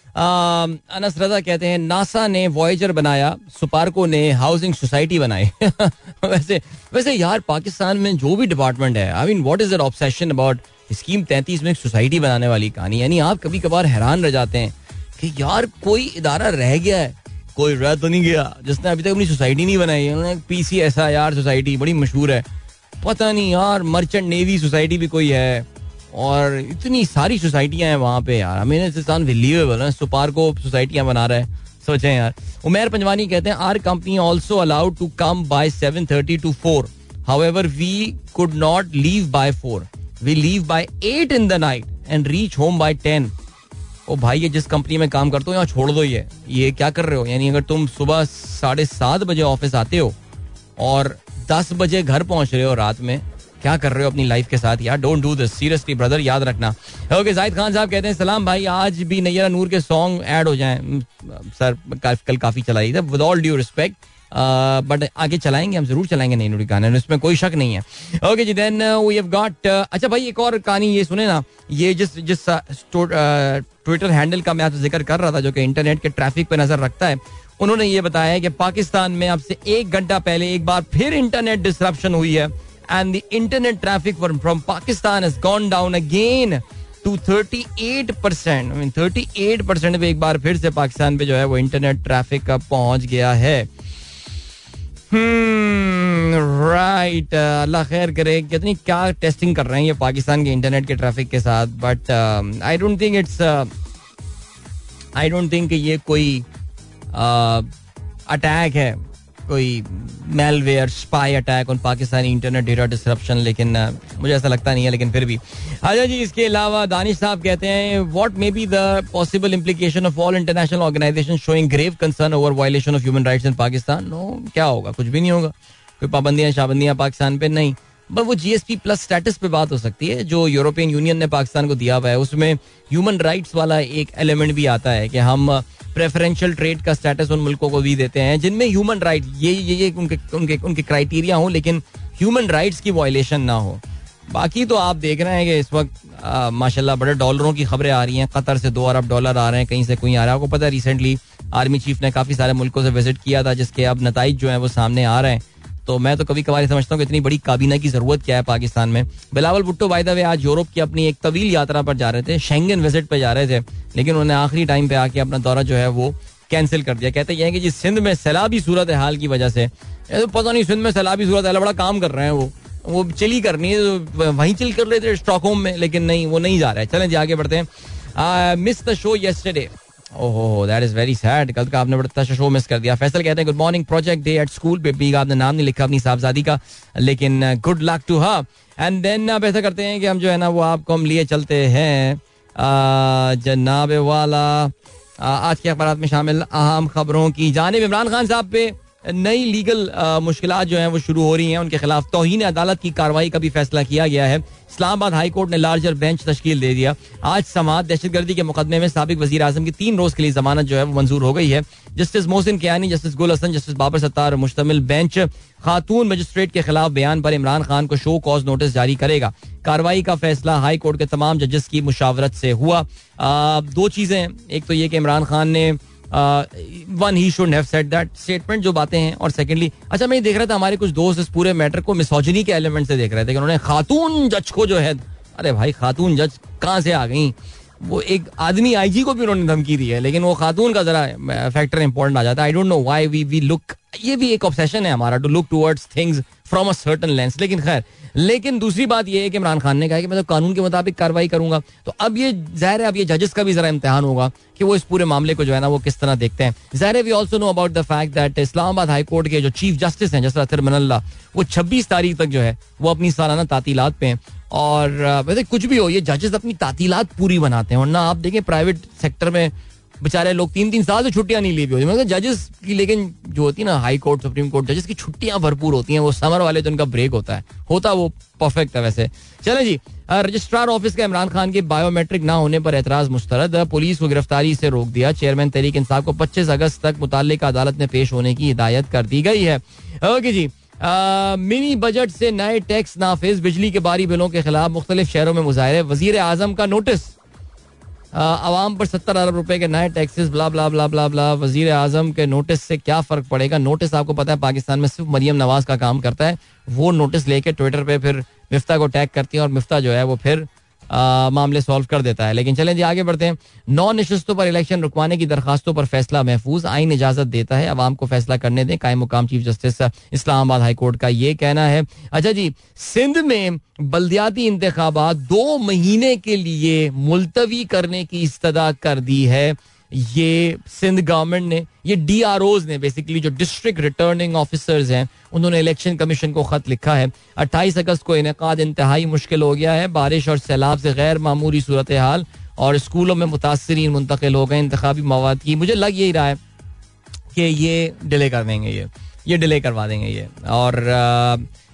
अनस रजा कहते हैं नासा ने वॉयजर बनाया सुपारको ने हाउसिंग सोसाइटी बनाई वैसे वैसे यार, पाकिस्तान में जो भी डिपार्टमेंट है I mean what is their obsession about scheme तैंतीस में एक सोसाइटी बनाने वाली कहानी यानी आप कभी कभार हैरान रह जाते हैं। कि यार कोई इदारा रह गया है। कोई रह तो नहीं गया। जिसने अभी तक अपनी सोसाइटी नहीं बनाई P C S I R society बड़ी मशहूर है। पता नहीं यार मर्चेंट नेवी सोसाइटी भी कोई है। और इतनी सारी सोसाइटियाँ हैं वहाँ पे यार। हमें अनबिलीवेबल है। सुपार को सोसाइटियाँ बना रहा है। सोचें यार। उमेर पंजवानी कहते हैं our company also allowed to come by seven thirty to four however we could not leave by four we leave by eight in the night and reach home by ten ओ भाई, ये जिस कंपनी में काम करते हो, यहाँ छोड़ दो ये। ये क्या कर रहे हो? यानी अगर तुम सुबह साढ़े सात बजे ऑफ़िस आते हो और दस बजे घर पहुँच रहे हो रात में, क्या कर रहे हो अपनी लाइफ के साथ? यार don't do this seriously brother याद रखना। ओके जाहिद खान साहब कहते हैं, सलाम भाई, आज भी नैरा नूर के सॉन्ग ऐड हो जाएँ। सर कल काफ़ी चलाई थे। With all due respect but आगे चलाएँगे, हम ज़रूर चलाएँगे नई नूरी गाने, इसमें कोई शक नहीं है। ओके जी देन वी हैव गॉट अच्छा भाई, एक और कहानी ये सुने ना, ये जिस जिस ट्विटर हैंडल का मैं आपसे ज़िक्र कर रहा था, जो कि इंटरनेट के ट्रैफ़िक पे नज़र रखता है, उन्होंने ये बताया कि पाकिस्तान में अब से एक घंटा पहले एक बार फिर इंटरनेट डिस्ट्रप्शन हुई है and the internet traffic from Pakistan has gone down again to 38 percent mean 38 percent पे एक बार फिर से पाकिस्तान पे जो है वो इंटरनेट ट्रैफ़िक पहुँच गया है। राइट hmm, अल्लाह खैर करे कितनी क्या टेस्टिंग कर रहे हैं ये पाकिस्तान के इंटरनेट के ट्रैफ़िक के साथ but I don't think it's I don't think ये कोई अटैक uh, है। कोई malware spy attack on Pakistani internet data disruption लेकिन मुझे ऐसा लगता नहीं है, लेकिन फिर भी। अच्छा जी, इसके अलावा दानिश साहब कहते हैं what may be the possible implication of all international organization showing grave concern over violation of human rights in Pakistan no क्या होगा? कुछ भी नहीं होगा। कोई पाबंदियाँ, शाबंदियाँ पाकिस्तान पे? नहीं। बट वो जीएसपी प्लस स्टेटस पे बात हो सकती है, जो यूरोपियन यूनियन ने पाकिस्तान को दिया हुआ है। उसमें ह्यूमन राइट्स वाला एक एलिमेंट भी आता है कि हम प्रेफरेंशियल ट्रेड का स्टेटस उन मुल्कों को भी देते हैं, जिनमें ह्यूमन राइट ये ये ये उनके उनके उनके क्राइटेरिया हो, लेकिन ह्यूमन राइट्स की वायलेशन ना हो। बाकी तो आप देख रहे हैं कि इस वक्त माशाल्लाह बड़े डॉलरों की खबरें आ रही हैं। कतर से दो अरब डॉलर आ रहे हैं, कहीं से कहीं आ रहा है। आपको पता है रिसेंटली आर्मी चीफ ने काफ़ी सारे मुल्कों से विज़िट किया था, जिसके अब नतज जो है वो सामने आ रहे हैं। तो मैं तो कभी कभार समझता हूँ कि इतनी बड़ी काबीना की ज़रूरत क्या है पाकिस्तान में। Bilawal Bhutto by the way आज यूरोप की अपनी एक तवील यात्रा पर जा रहे थे शेंगन विज़िट पे जा रहे थे, लेकिन उन्होंने आखिरी टाइम पे आके अपना दौरा जो है वो कैंसिल कर दिया। कहते हैं कि जी, सिंध में सैलाबी सूरत हाल की वजह से तो पता नहीं सिंध में सैलाबी सूरत हाल बड़ा काम कर रहे हैं वो। वो चिली करनी है तो वहीं चिल कर लेते स्टॉकहोम में, लेकिन नहीं, वो नहीं जा रहा। है चलें जी, आगे बढ़ते हैं। मिस द शो येस्टरडे ओहो दैट इज़ वेरी सैड कल का आपने बड़ा अच्छा शो मिस कर दिया। फैसल कहते हैं good morning project day at school पे आपने नाम नहीं लिखा अपनी साहबजादी का, लेकिन good luck to her and then आप ऐसा करते हैं कि हम जो है ना, वो आपको हम लिए चलते हैं। जनाब वाला आज के अखबार में शामिल अहम खबरों की जानब इमरान खान साहब पे। नई लीगल मुश्किल जो हैं वो शुरू हो रही हैं। उनके खिलाफ तोहन अदालत की कार्रवाई का भी फैसला किया गया है। इस्लामाबाद हाई कोर्ट ने लार्जर बेंच तश्कील दे दिया। आज समात दहशत गर्दी के मुकदमे में सबक वजी अजम की तीन रोज के लिए जमानत जो है वो मंजूर हो गई है। जस्टिस मोहसिन कियानी, जस्टिस गुल हसन, जस्टिस बाबर सत्तार मुश्तमिल बेंच, खातून मजिस्ट्रेट के खिलाफ बयान पर इमरान खान को शो कॉज नोटिस जारी करेगा। कार्रवाई का फैसला हाई कोर्ट के तमाम जजेस की मुशावरत से हुआ। दो चीज़ें एक तो ये कि इमरान खान ने when he should have said that statement जो बातें हैं, और सेकेंडली अच्छा मैं देख रहा था, हमारे कुछ दोस्त इस पूरे मैटर को मिसोजनी के एलिमेंट से देख रहे थे कि उन्होंने खातून जज को जो है, अरे भाई, खातून जज कहाँ से आ गई? वो एक आदमी आईजी को भी उन्होंने धमकी दी है, लेकिन वो खातून का जरा फैक्टर इंपॉर्टेंट आ जाता है। I don't know why we we look ये भी एक ऑब्सेशन है हमारा to look towards things from a certain lens लेकिन खैर, लेकिन दूसरी बात यह है कि इमरान खान ने कहा कि मैं तो कानून के मुताबिक कार्रवाई करूँगा। तो अब ये, ज़ाहिर है अब ये जजेस का भी जरा इम्तिहान होगा कि वो इस पूरे मामले को जो है ना वो किस तरह देखते हैं। ज़ाहिर we also know about the fact that Islamabad high court के जो चीफ जस्टिस हैं जैसा अतर मनल्ला वो छब्बीस तारीख तक जो है वो अपनी सालाना तातीलत पे हैं। और वैसे कुछ भी हो, ये जजेस अपनी तातीलत पूरी बनाते हैं। वरना आप देखें प्राइवेट सेक्टर में बेचारे लोग तीन तीन साल से छुट्टियाँ नहीं ली होती। मतलब जजेस की लेकिन जो होती है ना हाई कोर्ट सुप्रीम कोर्ट जजेस की छुट्टियाँ भरपूर होती हैं, वो समर वाले तो उनका ब्रेक होता है। होता वो परफेक्ट है वैसे। चले जी रजिस्ट्रार ऑफ़िस का इमरान खान के बायोमेट्रिक ना होने पर एतराज़ मुस्तरद। पुलिस को गिरफ्तारी से रोक दिया। चेयरमैन तहरीक इंसाफ को 25 अगस्त तक मुतल अदालत में पेश होने की हिदायत कर दी गई है। ओके जी मिनी बजट से नए टैक्स नाफिज, बिजली के बारी बिलों के खिलाफ मुख्तलिफ़ शहरों में मुजाहरे। वज़ीर आज़म का नोटिस आवाम पर सत्तर अरब रुपए के नए taxes, blah blah blah blah blah. वज़ीर आज़म के नोटिस से क्या फ़र्क पड़ेगा? नोटिस आपको पता है, पाकिस्तान में सिर्फ़ मरियम नवाज़ का काम करता है। वो नोटिस लेके ट्विटर पे फिर मिफ्ता को टैग करती है और मिफ्ता जो है वो फिर मामले सॉल्व कर देता है। लेकिन चलें जी, आगे बढ़ते हैं। नौ नशस्तों पर इलेक्शन रुकवाने की दरखास्तों पर फैसला महफूज आइन इजाज़त देता है। आवाम को फैसला करने दें, कायम मुकाम चीफ जस्टिस इस्लामाबाद हाईकोर्ट का ये कहना है। अच्छा जी, सिंध में बल्दियाती इंतबात दो महीने के लिए मुलतवी करने की इस्तः कर दी है। ये सिंध गवर्नमेंट ने, ये डी आर ओज ने बेसिकली जो डिस्ट्रिक्ट रिटर्निंग ऑफिसर्स हैं, उन्होंने इलेक्शन कमीशन को खत लिखा है। अट्ठाईस अगस्त को इनका इंतहाई मुश्किल हो गया है। बारिश और सैलाब से गैर मामूली सूरत हाल और स्कूलों में मुतासरीन मुंतकिल हो गए इंतबी मवाद की। मुझे लग यही रहा है कि ये डिले कर देंगे ये। ये डिले करवा देंगे ये। और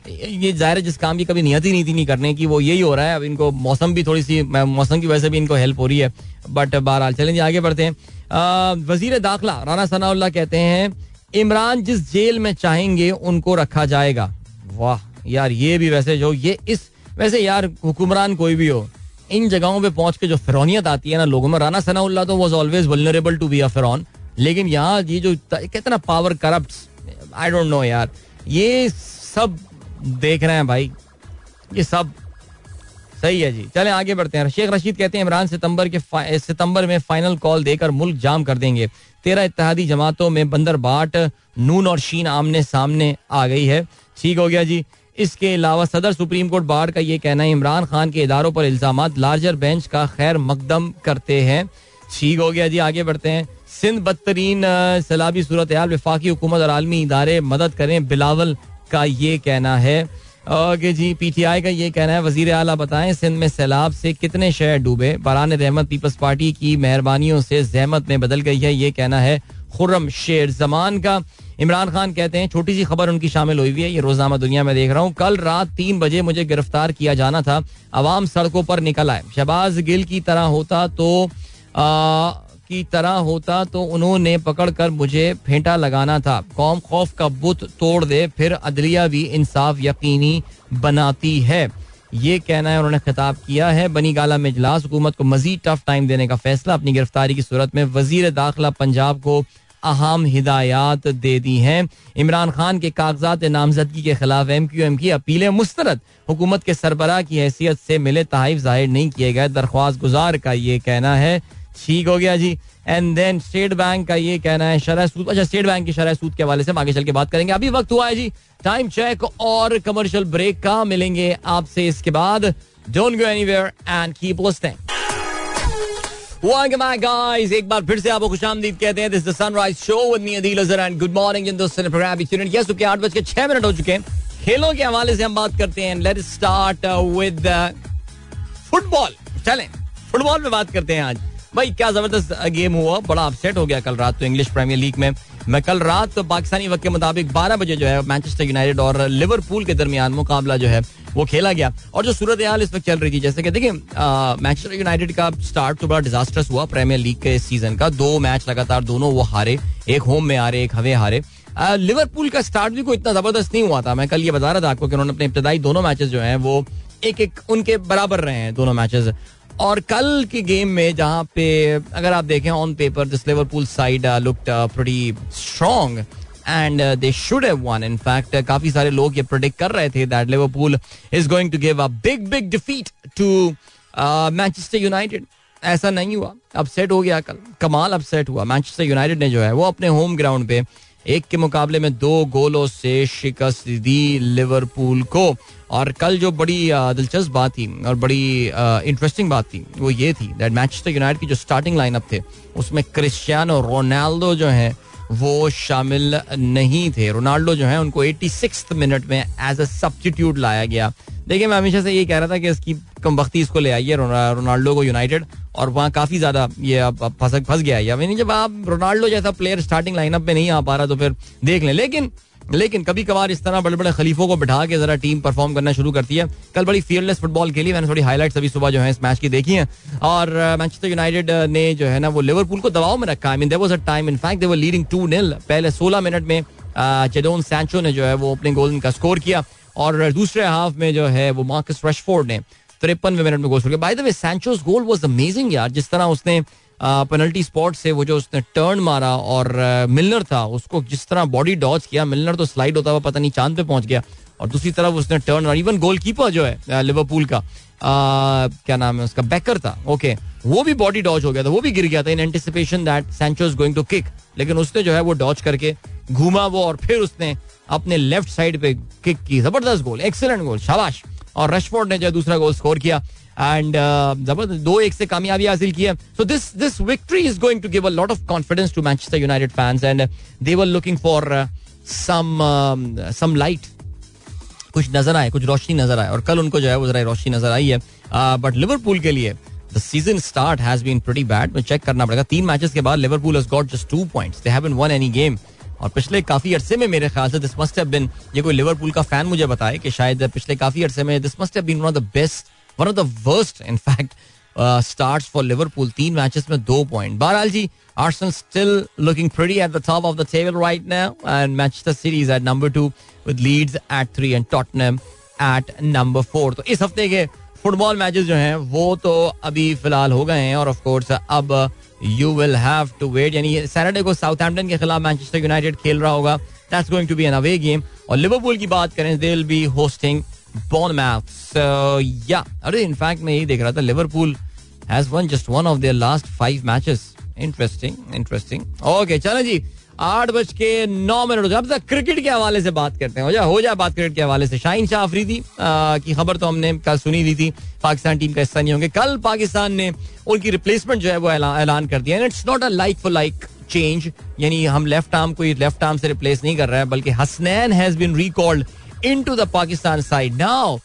ये ज़ाहिर है, जिस काम की कभी नियत ही नहीं थी नहीं करने की, वो यही हो रहा है। अब इनको मौसम भी थोड़ी सी मौसम की वजह से भी इनको हेल्प हो रही है। बट बहरहाल चलेंगे आगे बढ़ते हैं। वज़ीर दाखिला, राना सनाउल्ला कहते हैं, इमरान जिस जेल में चाहेंगे, उनको रखा जाएगा। वाह, यार, ये भी वैसे जो, ये इस, वैसे यार, हुक्मरान कोई भी हो, इन जगहों पे पहुँच के जो फिरौनियत आती है ना लोगों में, राना सनाउल्ला तो was always vulnerable to be a फिरौन। लेकिन यहाँ ये जो कहते ना power corrupt I don't know यार। ये सब देख रहे हैं भाई। ये सब सही है जी। चले, आगे बढ़ते हैं। शेख रशीद कहते हैं, इमरान सितंबर के सितंबर में फाइनल कॉल देकर मुल्क जाम कर देंगे। तेरह इत्तेहादी जमातों में बंदर बाट, नून और शीन आमने सामने आ गई है। ठीक हो गया जी। इसके अलावा सदर सुप्रीम कोर्ट बार का ये कहना है, इमरान खान के इदारों पर इल्ज़ाम लार्जर बेंच का खैर मकदम करते हैं। ठीक हो गया जी, आगे बढ़ते हैं। सिंध बदतरीन सैलाबी सूरत विफाकी हुकूमत और आलमी इदारे मदद करें, बिलावल का ये कहना है। ओके जी पीटीआई का ये कहना है वज़ीर आला बताएँ सिंध में सैलाब से कितने शहर डूबे? बरान रहमत पीपल्स पार्टी की मेहरबानियों से जहमत में बदल गई है ये कहना है खुर्रम शेर जमान का। इमरान खान कहते हैं छोटी सी खबर उनकी शामिल हुई हुई है ये रोजनामा दुनिया में देख रहा हूँ। कल रात तीन बजे मुझे गिरफ़्तार किया जाना था अवाम सड़कों पर निकल आए। शहबाज गिल की तरह होता तो आ, की तरह होता तो उन्होंने पकड़कर मुझे फेंटा लगाना था। कौम खौफ का बुत तोड़ दे, फिर अदलिया भी इंसाफ यकीनी बनाती है। ये कहना है उन्होंने खिताब किया है। बनी गाला में इजलास हुकूमत को मजीद टफ टाइम देने का फैसला, अपनी गिरफ्तारी की सूरत में वज़ीर दाखिला पंजाब को अहम हिदायत दे दी हैं। इमरान खान के कागजात नामजदगी के खिलाफ एम क्यू एम की अपीलें मुस्तरद। हुकूमत के सरबराह की हैसियत से मिले तहफ ज़ाहिर नहीं किए गए। दरख्वास्त गुजार का ये कहना है। ठीक हो गया जी। एंड देन स्टेट बैंक का ये कहना है शरह सूद। अच्छा स्टेट बैंक की शरह सूद के हवाले से हम आगे चल के बात करेंगे। अभी वक्त हुआ है जी। टाइम चेक और कमर्शियल ब्रेक का मिलेंगे आपसे इसके बाद। Don't go anywhere and keep Azhar and सुबह आठ बज के छह मिनट हो चुके हैं। खेलों के हवाले से हम बात करते हैं। लेट स्टार्ट विद फुटबॉल चलें फुटबॉल में बात करते हैं आज। भाई, क्या ज़बरदस्त गेम हुआ। बड़ा अपसेट हो गया कल रात तो इंग्लिश प्रीमियर लीग में। मैं कल रात तो पाकिस्तानी वक्त के मुताबिक 12 बजे जो है मैनचेस्टर यूनाइटेड और लिवरपूल के दरमियान मुकाबला जो है वो खेला गया। और जो सूरत हाल इस वक्त चल रही थी, जैसे कि देखिए मैनचेस्टर यूनाइटेड का स्टार्ट तो बड़ा डिजास्टर्स हुआ प्रीमियर लीग के सीज़न का। दो मैच लगातार दोनों वो हारे, एक होम में हारे, एक हवे हारे। लिवरपूल का स्टार्ट भी कोई इतना ज़बरदस्त नहीं हुआ था। मैं कल ये बता रहा था आपको कि उन्होंने अपने इब्तदाई दोनों मैचेस जो हैं वो एक एक उनके बराबर रहे हैं, दोनों मैचेस और कल की गेम में जहाँ पे, अगर आप देखें on paper this Liverpool side looked pretty strong and they should have won in fact काफ़ी सारे लोग ये प्रोडिक्ट कर रहे थे that Liverpool is going to give a big big defeat to Manchester United ऐसा नहीं हुआ. अपसेट हो गया कल. कमाल अपसेट हुआ. मैनचेस्टर यूनाइटेड ने जो है, वो अपने होम ग्राउंड पे एक के मुकाबले में दो गोलों से शिकस्त दी लिवरपूल को। और कल जो बड़ी दिलचस्प बात थी और बड़ी इंटरेस्टिंग बात थी, वो ये थी दैट मैनचेस्टर यूनाइटेड की जो स्टार्टिंग लाइनअप थे, उसमें क्रिस्टियानो रोनाल्डो जो है, वो शामिल नहीं थे। रोनाल्डो जो है, उनको एट्टी मिनट में एज अ सब्सटीट्यूट लाया गया। देखिए, मैं हमेशा से ये कह रहा था कि इसकी कम वक्ती इसको ले आइए रोनाल्डो को यूनाइटेड, और वहाँ काफ़ी ज़्यादा ये अब फंस फंस गया है। यानी जब आप रोनाल्डो जैसा प्लेयर स्टार्टिंग लाइनअप में नहीं आ पा रहा तो फिर देख लें। लेकिन लेकिन कभी कभार इस तरह बड़े बड़े खलीफों को बिठा के जरा टीम परफॉर्म करना शुरू करती है। कल बड़ी फियरलेस फुटबॉल खेली, मैंने थोड़ी हाईलाइट्स अभी सुबह जो है इस मैच की देखी है। और मैनचेस्टर यूनाइटेड ने जो है ना वो लिवरपूल को दबाव में रखा। I mean a time in fact they were leading 2 0 पहले 16 मिनट में जेडोन सैंचो ने जो है वो अपने गोल का स्कोर किया। और दूसरे हाफ़ में जो है वो मार्कस रशफोर्ड ने तिरपनवे मिनट में गोल किया। By the way Sancho's goal was amazing यार। जिस तरह उसने पेनल्टी स्पॉट से वो जो उसने टर्न मारा और मिलनर था उसको जिस तरह बॉडी डॉच किया मिलनर तो स्लाइड होता हुआ पता नहीं चाँद पे पहुँच गया। और दूसरी तरफ़ उसने टर्न और इवन गोलकीपर जो है लिवरपूल का आ, क्या नाम है उसका बैकर था। ओके वो भी बॉडी डॉच हो गया था वो भी गिर गया था in anticipation that Sancho is going to kick लेकिन उसने जो है वो डॉच करके घूमा वो और फिर उसने अपने लेफ़्ट साइड पे किक की। ज़बरदस्त गोल एक्सेलेंट गोल शाबाश। और रशफोर्ड ने जो दूसरा गोल स्कोर किया। एंड ज़बरदस्त दो एक से कामयाबी हासिल की है। So this this victory is going to give a lot of confidence to Manchester United fans and they were looking for some some light कुछ नज़र आए, कुछ रोशनी नज़र आए। और कल उनको जो है, वो जरा रोशनी नज़र आई है। बट लिवरपूल के लिए the season start has been pretty bad मैं चेक करना पड़ेगा। तीन मैचेस के बाद Liverpool has got just two points they haven't won any game और पिछले काफ़ी अरसे में मेरे ख्याल से दिस मस्ट हैव बीन ये कोई लिवरपूल का फ़ैन मुझे बताए कि शायद पिछले काफ़ी अरसे में this must have been one of the best one of the worst in fact starts for Liverpool तीन मैचेस में दो पॉइंट बहरहाल जी Arsenal still looking pretty at the top of the table right now, and Manchester City is at number two with Leeds at three and Tottenham at number four. तो इस हफ़्ते के football matches जो हैं वो तो अभी फ़िलहाल हो गए हैं और ऑफ़ कोर्स अब you will have to wait यानी सैटरडे को साउथहैम्पटन के खिलाफ मैनचेस्टर यूनाइटेड खेल रहा होगा। That's going to be an away game और लिवरपूल की बात करें they will be hosting Bournemouth. मैथ या अरे इनफैक्ट मैं यही देख रहा था Liverpool has won just one of their last five matches interesting interesting okay चलो जी। आठ बज के नौ मिनट हो अब तक क्रिकेट के हवाले से बात करते हैं। हो जाए हो जाए बात क्रिकेट के हवाले से। शाहीन शाह अफरीदी की खबर तो हमने कल सुनी दी थी। पाकिस्तान टीम का हिस्सा नहीं होंगे। कल पाकिस्तान ने उनकी रिप्लेसमेंट जो है वो ऐलान कर दिया। And it's not a like for like change यानी हम लेफ़्ट आर्म को लेफ़्ट आर्म से रिप्लेस नहीं कर रहे हैं, बल्कि Hasnain has been recalled into the Pakistan side now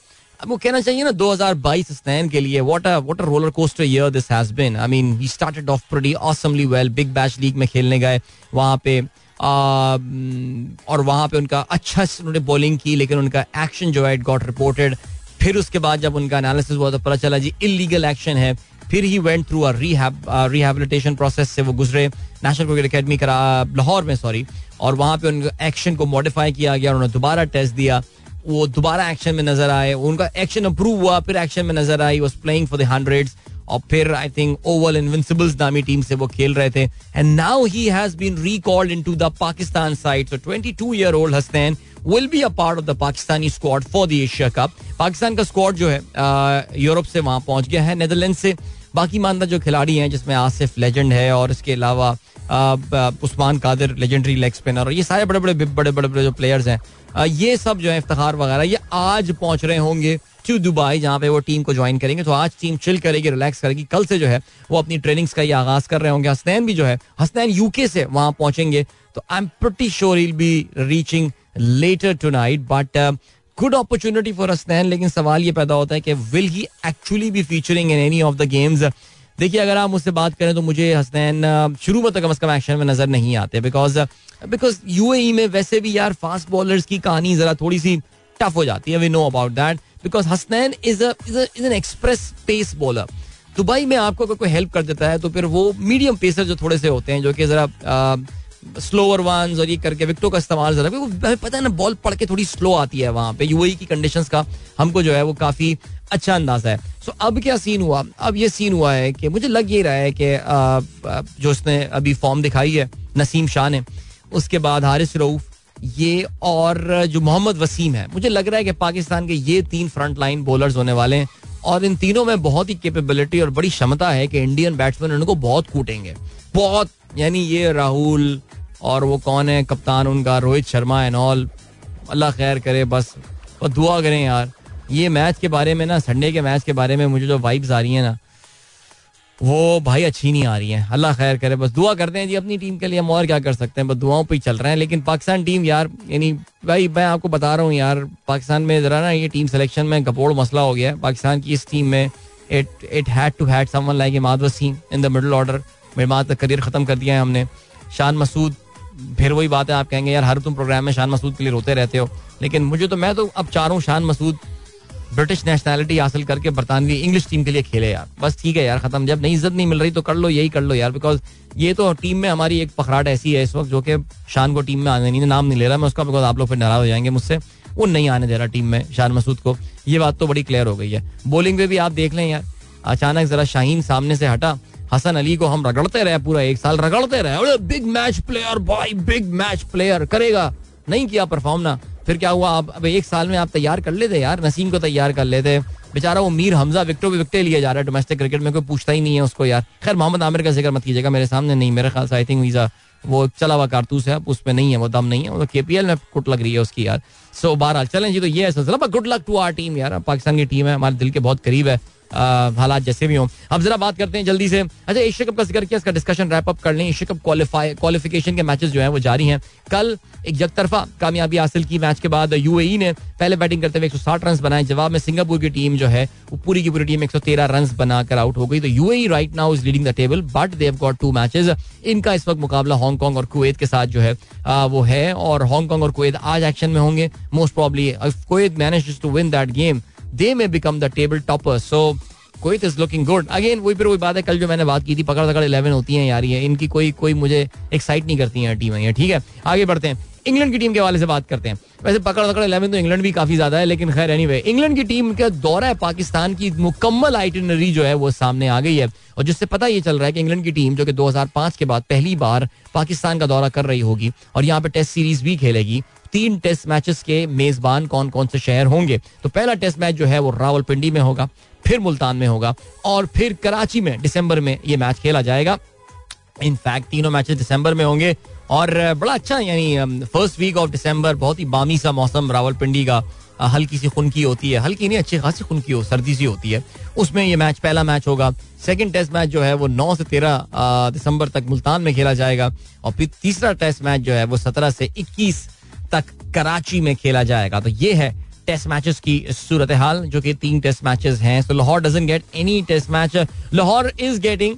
वो कहना चाहिए ना 2022 हसनैन के लिए what a what a roller coaster year this has been I mean he started off pretty awesomely well big bash league में खेलने गए, वहाँ पे और वहाँ पे उनका अच्छा उन्होंने बॉलिंग की, लेकिन उनका एक्शन जो है इट गॉट रिपोर्टेड फिर उसके बाद जब उनका एनालिसिस हुआ तो पता चला जी इलीगल एक्शन है। फिर he went through a rehabilitation process से वो गुजरे। नेशनल क्रिकेट अकेडमी करा, लाहौर में सॉरी और वहाँ पे उनका एक्शन को मॉडिफाई किया गया, उन्होंने दोबारा टेस्ट दिया। वो दोबारा एक्शन में नज़र आए, उनका एक्शन अप्रूव हुआ, फिर एक्शन में नज़र आई was playing for the hundreds और फिर आई थिंक ओवल इनविंसिबल्स नामी टीम से वो खेल रहे थे। And now he has been recalled into the Pakistan side so 22 year old Hasnain will be a part of the Pakistani squad for the Asia cup Pakistan का squad जो है यूरोप से वहाँ पहुँच गया है नेदरलैंड से। बाकी मानदा जो खिलाड़ी हैं, जिसमें आसिफ लेजेंड है, और इसके अलावा Usman Qadir legendary leg spinner और ये सारे बड़े बड़े बड़े बड़े बड़े जो प्लेयर्स हैं ये सब जो है, इफ्तार वगैरह, ये आज पहुँच रहे होंगे टू दुबई जहाँ पे वो टीम को ज्वाइन करेंगे। तो आज टीम चिल करेगी रिलैक्स करेगी। कल से जो है, वो अपनी ट्रेनिंग्स का ये आगाज़ कर रहे होंगे। हसनैन भी जो है, हसनैन यूके से वहाँ पहुँचेंगे। तो I am pretty sure will be reaching later tonight but good opportunity for Hasnain, लेकिन सवाल ये पैदा होता है कि will he actually be featuring in any of the games देखिए, अगर आप मुझसे बात करें तो मुझे हसनैन शुरू में तो कम अज कम एक्शन में नज़र नहीं आते बिकॉज़ बिकॉज़ यूएई में वैसे भी यार फास्ट बॉलर्स की कहानी जरा थोड़ी सी टफ हो जाती है we know about that because Hasnain is an express pace bowler Dubai में आपको अगर कोई हेल्प कर देता है तो फिर वो मीडियम पेसर जो थोड़े से होते हैं, जो कि जरा स्लोअर वंस और ये करके विकटों का इस्तेमाल जरा पता है ना बॉल पड़ के थोड़ी स्लो आती है वहाँ पे। यूएई की कंडीशंस का हमको जो है वो काफ़ी अच्छा अंदाज़ा है। सो अब क्या सीन हुआ? अब ये सीन हुआ है कि मुझे लग ये रहा है कि जो उसने अभी फॉर्म दिखाई है, नसीम शाह ने, उसके बाद हारिस रऊफ, ये और जो मोहम्मद वसीम है, मुझे लग रहा है कि पाकिस्तान के ये तीन फ्रंट लाइन बॉलर्स होने वाले हैं और इन तीनों में बहुत ही कैपेबिलिटी और बड़ी क्षमता है कि इंडियन बैट्समैन उनको बहुत कूटेंगे। बहुत, यानी ये राहुल और वो कौन है? कप्तान उनका, रोहित शर्मा एंड ऑल अल्लाह खैर करे, बस। और दुआ करें यार। ये मैच के बारे में ना संडे के मैच के बारे में मुझे जो वाइब्स आ रही है ना, वो भाई अच्छी नहीं आ रही है। अल्लाह खैर करे, बस दुआ करते हैं जी अपनी टीम के लिए, हम और क्या कर सकते हैं? बस दुआओं पे ही चल रहे हैं, लेकिन पाकिस्तान टीम यार, यानी भाई मैं आपको बता रहा हूँ यार, पाकिस्तान में जरा ना ये टीम सिलेक्शन में गपोड़ मसला हो गया है। पाकिस्तान की इस टीम में it it had to had like Imad Wasim in the middle order मेरे तक करियर खत्म कर दिया है हमने। शान मसूद, फिर वही बात है आप कहेंगे, यार, हर तुम प्रोग्राम में शान मसूद के लिए रोते रहते हो। लेकिन मुझे तो मैं तो अब चाह रहा हूँ शान मसूद ब्रिटिश नेशनैलिटी हासिल करके बरतानवी इंग्लिश टीम के लिए खेले यार। बस ठीक है यार, खत्म। जब नहीं, इज़्ज़त नहीं मिल रही तो कर लो, यही कर लो यार बिकॉज़ ये तो टीम में हमारी एक पखराट ऐसी है इस वक्त जो कि शान को टीम में आने नहीं, नाम नहीं ले रहा मैं उसका बिकॉज़ आप लोग फिर नाराज़ हो जाएँगे मुझसे। वो नहीं आने दे रहा टीम में, शान मसूद को। ये बात तो बड़ी क्लियर हो गई है। बॉलिंग में भी आप देख लें यार। अचानक जरा शाहीन सामने से हटा। हसन अली को हम रगड़ते रहे पूरा एक साल, रगड़ते रहे। Big match player boy big match player करेगा। नहीं किया परफॉर्म ना। फिर क्या हुआ? आप अब एक साल में आप तैयार कर लेते यार। नसीम को तैयार कर लेते। बेचारा वो मीर हमजा विक्टो भी विकटे लिए जा रहा है डोमेस्टिक क्रिकेट में। कोई पूछता ही नहीं है उसको यार। खैर, मोहम्मद आमिर का ज़िक्र मत कीजिएगा, मेरे सामने नहीं। मेरे ख्याल से आई थिंक वीज़ा वो चला हुआ कारतूस है। उसमें नहीं है, वो दम नहीं है। वो केपीएल में कुट लग रही है उसकी यार। सो बहरहाल, चलें जी तो ये है सिलसिला। Good luck to our team यार। पाकिस्तान की टीम है, हमारे दिल के बहुत करीब है। हालात जैसे भी हों। अब जरा बात करते हैं जल्दी से। अच्छा एशिया कप का ज़िक्र किया, इसका डिस्कशन रैप अप कर लें। एशिया कप क्वालिफाई क्वालिफिकेशन के मैचेस जो है वो जारी हैं। कल एक यकतरफा कामयाबी हासिल की मैच के बाद यूएई ने पहले बैटिंग करते हुए एक सौ साठ रन बनाए। जवाब में सिंगापुर की टीम जो है, वो पूरी की पूरी टीम एक सौ तेरह रन बनाकर आउट हो गई। तो UAE right now is leading the table but they got two matches इनका इस वक्त मुकाबला हांगकांग और कुवैत के साथ जो है वो है। और हांगकांग और कुवैत आज एक्शन में होंगे। Most probably Kuwait manage to win that game they may become the table topper so कोई इज़ लुकिंग गुड अगेन वही फिर वही बात है, कल जो मैंने बात की थी, पकड़ पकड़ इलेवन होती है यार, ये इनकी कोई कोई मुझे एक्साइट नहीं करती है टीमें ये, ठीक है? आगे बढ़ते हैं। इंग्लैंड की टीम के हवाले से बात करते हैं। वैसे पकड़ पकड़ इलेवन तो इंग्लैंड भी काफ़ी ज़्यादा है, लेकिन खैर एनी इंग्लैंड की टीम का दौरा है, पाकिस्तान की मुकम्मल आइटनरी जो है, वो सामने आ गई है। और जिससे पता ये चल रहा है कि इंग्लैंड की टीम जो कि 2005 के बाद पहली बार पाकिस्तान का दौरा कर रही होगी, और यहाँ पे टेस्ट सीरीज़ भी खेलेगी तीन टेस्ट मैचेस के मेजबान कौन कौन से शहर होंगे? तो पहला टेस्ट मैच जो है वो रावलपिंडी में होगा, फिर मुल्तान में होगा और फिर कराची में, दिसंबर में ये मैच खेला जाएगा। इनफैक्ट तीनों मैचेस दिसंबर में होंगे और बड़ा अच्छा यानी फ़र्स्ट वीक ऑफ़ दिसंबर बहुत ही बामी सा मौसम रावलपिंडी का हल्की सी खुनकी होती है। हल्की नहीं, अच्छी खासी खुनकी हो, सर्दी सी होती है। उसमें ये मैच, पहला मैच होगा। सेकंड टेस्ट मैच जो है वो 9 से 13 दिसंबर तक मुल्तान में खेला जाएगा और फिर तीसरा टेस्ट मैच जो है वो 17 से 21 तक कराची में खेला जाएगा। तो ये है टेस्ट मैचेस की सूरत हाल जो कि तीन टेस्ट मैचेस हैं। So Lahore doesn't get any test match Lahore is getting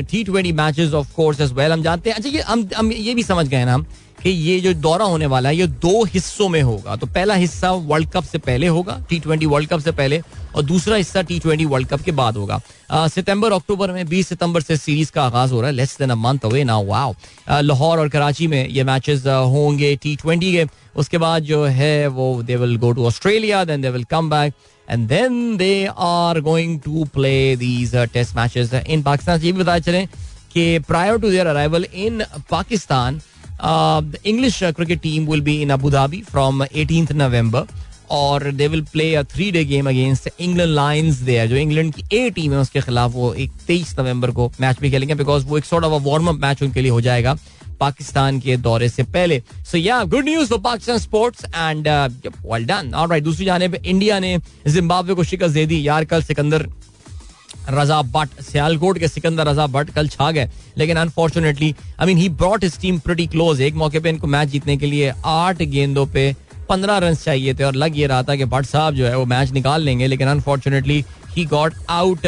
T twenty matches of course as well हम जानते हैं। अच्छा ये हम हम ये भी समझ गए ना हम। कि ये जो दौरा होने वाला है, ये दो हिस्सों में होगा। तो पहला हिस्सा वर्ल्ड कप से पहले होगा टी ट्वेंटी वर्ल्ड कप से पहले, और दूसरा हिस्सा टी ट्वेंटी वर्ल्ड कप के बाद होगा। सितंबर, अक्टूबर में 20 सितंबर से सीरीज़ का आगाज़ हो रहा है less than a month away now wow Lahore और कराची में ये मैचेस होंगे टी ट्वेंटी के। उसके बाद जो है वो they will go to Australia then they will come back and then they are going to play these test matches in Pakistan ये भी बताया चलें कि prior to their arrival in Pakistan English cricket team will be in Abu Dhabi from eighteen November और they will play a three day game against England lions there जो England की A team है, उसके खिलाफ वो एक तेईस नवंबर को मैच भी खेलेंगे बिकॉज़ वो एक sort of warm up match उनके लिए हो जाएगा पाकिस्तान के दौरे से पहले। So yeah good news for Pakistan sports and well done alright दूसरी जाने पे इंडिया ने जिम्बाब्वे को शिकस्त दे दी। यार, कल सिकंदर रजा भट्ट, सियालकोट के सिकंदर रजा भट्ट कल छा गए। लेकिन unfortunately I mean he brought his team pretty close एक मौके पे इनको मैच जीतने के लिए आठ गेंदों पे पंद्रह रन चाहिए थे और लग ये रहा था कि भट्ट साहब जो है वो मैच निकाल लेंगे। लेकिन unfortunately he got out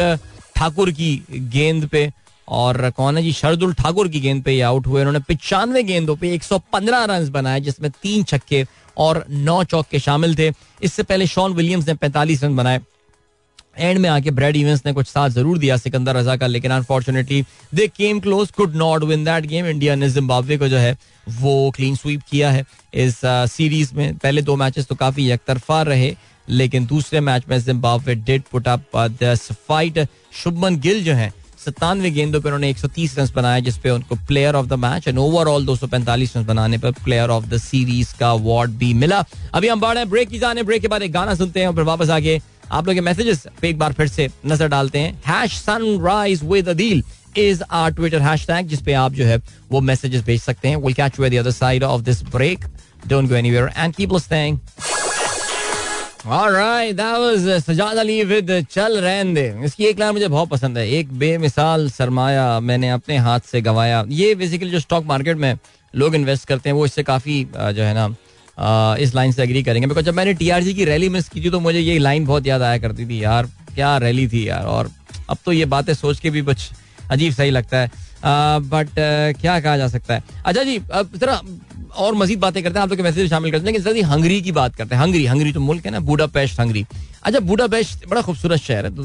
Thakur की गेंद पे। और कौन है जी? शरदुल ठाकुर की गेंद पे आउट हुए। उन्होंने पिचानवे गेंदों पे 115 रन बनाए, जिसमें तीन छक्के और नौ चौके शामिल थे। इससे पहले शॉन विलियम्स ने 45 रन बनाए। एंड में आके ब्रेड इवेंट्स ने कुछ साथ ज़रूर दिया सिकंदर रजा का लेकिन unfortunately they came close could not win that game India ने जिम्बाब्वे को जो है, वो क्लीन स्वीप किया है इस सीरीज़ में। पहले दो मैचेस तो काफ़ी यकतरफा रहे, लेकिन दूसरे मैच में Zimbabwe did put up fight Shubman Gill जो है, सत्तानवे गेंदों पर उन्होंने 130 रन बनाए जिसपे उनको player of the match and overall 245 run बनाने पर प्लेयर ऑफ़ द सीरीज़ का अवार्ड भी मिला। अभी हम बढ़े ब्रेक की जाने ब्रेक के बाद एक गाना सुनते हैं और फिर वापस आके आप लोग मैसेजेस पे एक बार फिर से नज़र डालते हैं। Hash sunrise with Adeel is our Twitter hashtag जिसपे आप जो है वो मैसेजेस भेज सकते हैं। Will catch the other side of this break don't go anywhere and keep listening Alright, that was Sajjad Ali with चल रहन दे इसकी एक लाइन मुझे बहुत पसंद है। एक बेमिसाल सरमाया मैंने अपने हाथ से गवाया। ये बेसिकली जो स्टॉक मार्केट में लोग इन्वेस्ट करते हैं वो इससे काफ़ी जो है ना इस लाइन से एग्री करेंगे। बिकॉज़ जब मैंने टीआरजी की रैली मिस की थी तो मुझे ये लाइन बहुत याद आया करती थी, यार, क्या रैली थी यार? और अब तो ये बातें सोच के भी कुछ अजीब सही लगता है। बट क्या कहा जा सकता है? अच्छा जी, अब जरा और मजीद बातें करते हैं, आप लोग के मैसेज शामिल करते हैं लेकिन जल्दी हंगरी की बात करते हैं। हंगरी हंगरी तो मुल्क है ना बूडा पेस्ट हंगरी। अच्छा बूडा पेस्ट बड़ा खूबसूरत शहर है। तो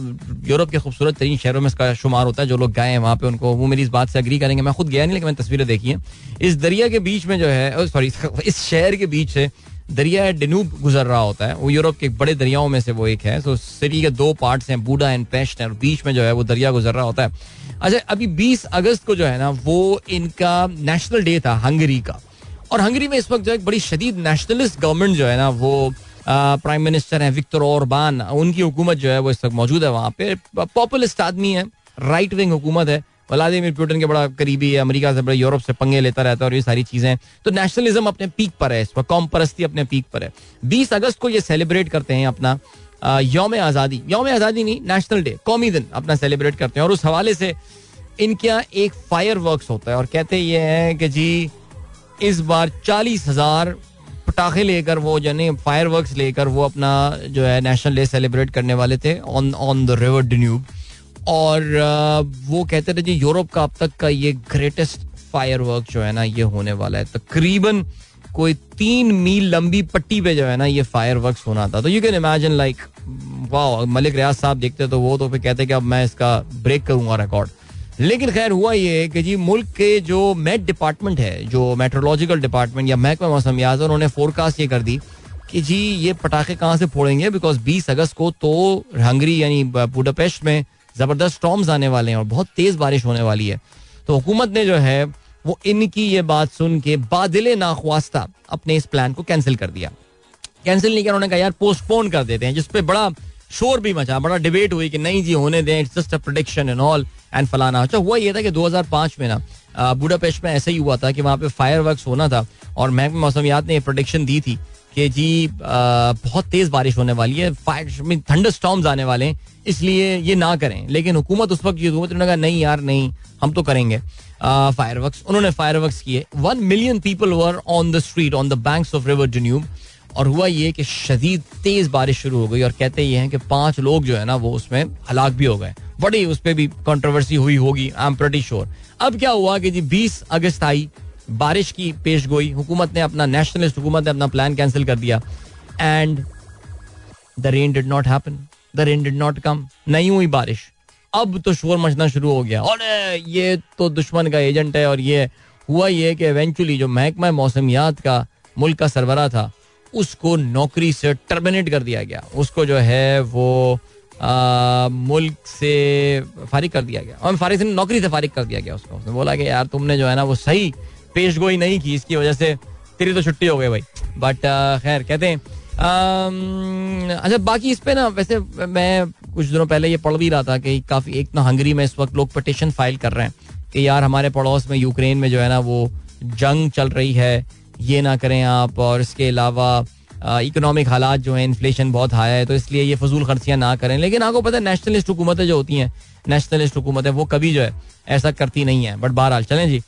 यूरोप के खूबसूरत तरीन शहरों में इसका शुमार होता है, जो लोग गए हैं वहाँ पे, उनको वो मेरी इस बात से अग्री करेंगे। मैं खुद गया नहीं, लेकिन मैंने तस्वीरें देखी हैं। इस दरिया के बीच में जो है सॉरी इस शहर के बीच से दरिया डनूब गुजर रहा होता है। वो यूरोप के बड़े दरियाओं में से वो एक है। सो सिटी के दो पार्ट्स हैं बूडा एंड पेस्ट और बीच में जो है वो दरिया गुजर रहा होता है। अच्छा अभी 20 अगस्त को जो है ना, वो इनका नेशनल डे था, हंगरी का। और हंगरी में इस वक्त जो है बड़ी शदीद नेशनलिस्ट गवर्नमेंट जो है ना, वो प्राइम मिनिस्टर हैं विक्टर ओरबान उनकी हुकूमत जो है वो इस वक्त मौजूद है वहाँ पे। पॉपुलिस्ट आदमी है राइट विंग हुकूमत है। व्लादिमिर पुटिन के बड़ा करीबी है, अमेरिका से बड़े यूरोप से पंगे लेता रहता है और ये सारी चीज़ें तो नेशनलिज्म अपने पीक पर है इस वक्त, कौम परस्ती अपने पीक पर है। बीस अगस्त को ये सेलिब्रेट करते हैं अपना योम आज़ादी। योम आज़ादी नहीं नेशनल डे कौमी दिन अपना सेलिब्रेट करते हैं। और उस हवाले से इनके यहाँ एक फायर वर्क होता है और कहते ये हैं कि जी इस बार चालीस हज़ार पटाखे लेकर वो जो फायर वर्क लेकर वो अपना जो है नेशनल डे सेलिब्रेट करने वाले थे on on the river Danube और वो कहते थे जी, यूरोप का अब तक का ये ग्रेटेस्ट फायर वर्क जो है ना, ये होने वाला है। तकरीबन कोई तीन मील लंबी पट्टी पे जो है ना, ये फायर होना था। तो यू कैन इमेजिन लाइक वाह मलिक रियाज साहब देखते तो वो तो फिर कहते कि अब मैं इसका ब्रेक करूँगा रिकॉर्ड लेकिन खैर हुआ ये कि जी, मुल्क के जो मेट डिपार्टमेंट है, जो मेट्रोलॉजिकल डिपार्टमेंट या महकमा मौसमियात उन्होंने फोरकास्ट ये कर दी कि जी, ये पटाखे कहाँ से फोड़ेंगे? बिकॉज़ 20 अगस्त को तो हंगरी यानी बुडापेस्ट में ज़बरदस्त स्टॉम्स आने वाले हैं और बहुत तेज बारिश होने वाली है। तो हुकूमत ने जो है, वो इनकी ये बात सुन के बादल नाख्वास्ता अपने इस प्लान को कैंसिल कर दिया। कैंसिल नहीं किया, उन्होंने कहा, यार पोस्टपोन कर देते हैं। जिसपे बड़ा शोर भी मचा बड़ा डिबेट हुई कि नहीं जी होने दें it's just a prediction and all and फलाना। अच्छा हुआ ये था कि 2005 में ना बुडापेस्ट में ऐसा ही हुआ था कि वहाँ पे फायर होना था और महकमा मौसमियात ने प्रोडिक्शन दी थी कि जी आ, बहुत तेज बारिश होने वाली है फायर थंडर स्टॉम्स आने वाले हैं इसलिए ये ना करें। लेकिन हुकूमत उस वक्त हुकूमत ने कहा नहीं यार नहीं हम तो करेंगे। फायर वर्क उन्होंने फायर किए। One million people were on the street on the banks of river Danube और हुआ ये कि शदीद तेज बारिश शुरू हो गई और कहते ये हैं कि पाँच लोग जो है ना वो उसमें हलाक भी हो गए। बड़ी उस पर भी कंट्रोवर्सी हुई होगी आई एम प्रटी श्योर अब क्या हुआ कि जी बीस अगस्त आई, बारिश की पेश गोई, हुकूमत ने अपना नेशनलिस्ट हुकूमत ने अपना प्लान कैंसिल कर दिया। And the rain did not happen the rain did not come नहीं हुई बारिश। अब तो शोर मचना शुरू हो गया। और ये तो दुश्मन का एजेंट है और ये हुआ ये कि इवेंचुअली जो महकमा मौसमियात का मुल्क का सरबरा था उसको नौकरी से टर्मिनेट कर दिया गया। उसको जो है वो आ, मुल्क से फारिग कर दिया गया। और फारिग से नौकरी से फारिग कर दिया गया उसको। उसने बोला कि यार तुमने जो है ना वो सही पेश गोई नहीं की इसकी वजह से तेरी तो छुट्टी हो गई भाई। बट खैर कहते हैं अच्छा बाकी इस पे ना वैसे मैं कुछ दिनों पहले ये पढ़ भी रहा था कि काफ़ी एक ना हंगरी में इस वक्त लोग पटिशन फ़ाइल कर रहे हैं कि यार हमारे पड़ोस में यूक्रेन में जो है ना वो जंग चल रही है। ये ना करें आप, और इसके अलावा इकोनॉमिक हालात जो है इन्फ्लेशन बहुत हाई है तो इसलिए ये फजूल खर्चियाँ ना करें। लेकिन आपको पता है नेशनलिस्ट हुकूमतें जो होती हैं नेशनलिस्ट हुकूमतें, वो कभी जो है, ऐसा करती नहीं है। बट बहरहाल, चलें जी।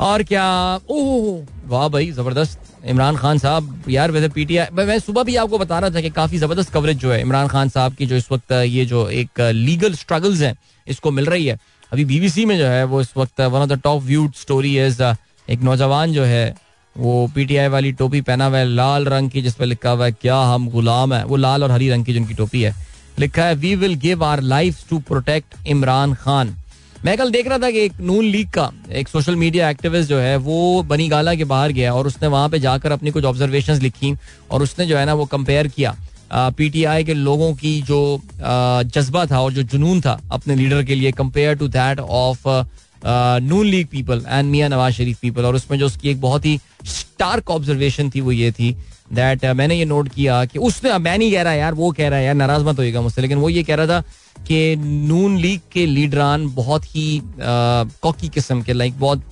और क्या, ओह, वाह भाई, ज़बरदस्त। इमरान खान साहब, यार वैसे पीटीआई, मैं सुबह भी आपको बता रहा था कि काफ़ी ज़बरदस्त कवरेज जो है इमरान खान साहब की, जो इस वक्त, ये जो एक लीगल स्ट्रगल्स हैं, इसको मिल रही है। अभी बीबीसी में जो है, वो इस वक्त one of the top viewed story is एक नौजवान जो है वो पीटीआई वाली टोपी पहना हुआ है, लाल रंग की जिसपे लिखा हुआ है, क्या हम गुलाम है? वो लाल और हरी रंग की जिनकी टोपी है। लिखा है we will give our life to protect Imran Khan मैं कल देख रहा था कि एक नून लीग का, एक सोशल मीडिया एक्टिविस्ट जो है, वो बनी गाला के बाहर गया और उसने वहाँ पे जाकर अपनी कुछ ऑब्जर्वेशन लिखी और उसने जो है ना वो कंपेयर किया। पीटीआई के लोगों की जो जज्बा था और जो जुनून था अपने लीडर के लिए compare to that of Noon league people and Mian Nawaz Sharif people और उसमें जो उसकी एक बहुत ही स्टार्क ऑब्जर्वेशन थी वो ये थी दैट मैंने ये नोट किया कि उसने मैं नहीं कह रहा यार, वो कह रहा है यार, नाराज़ मत होएगा मुझसे, लेकिन वो ये कह रहा था कि नून लीग के लीडरान बहुत ही कॉकी किस्म के लाइक बहुत,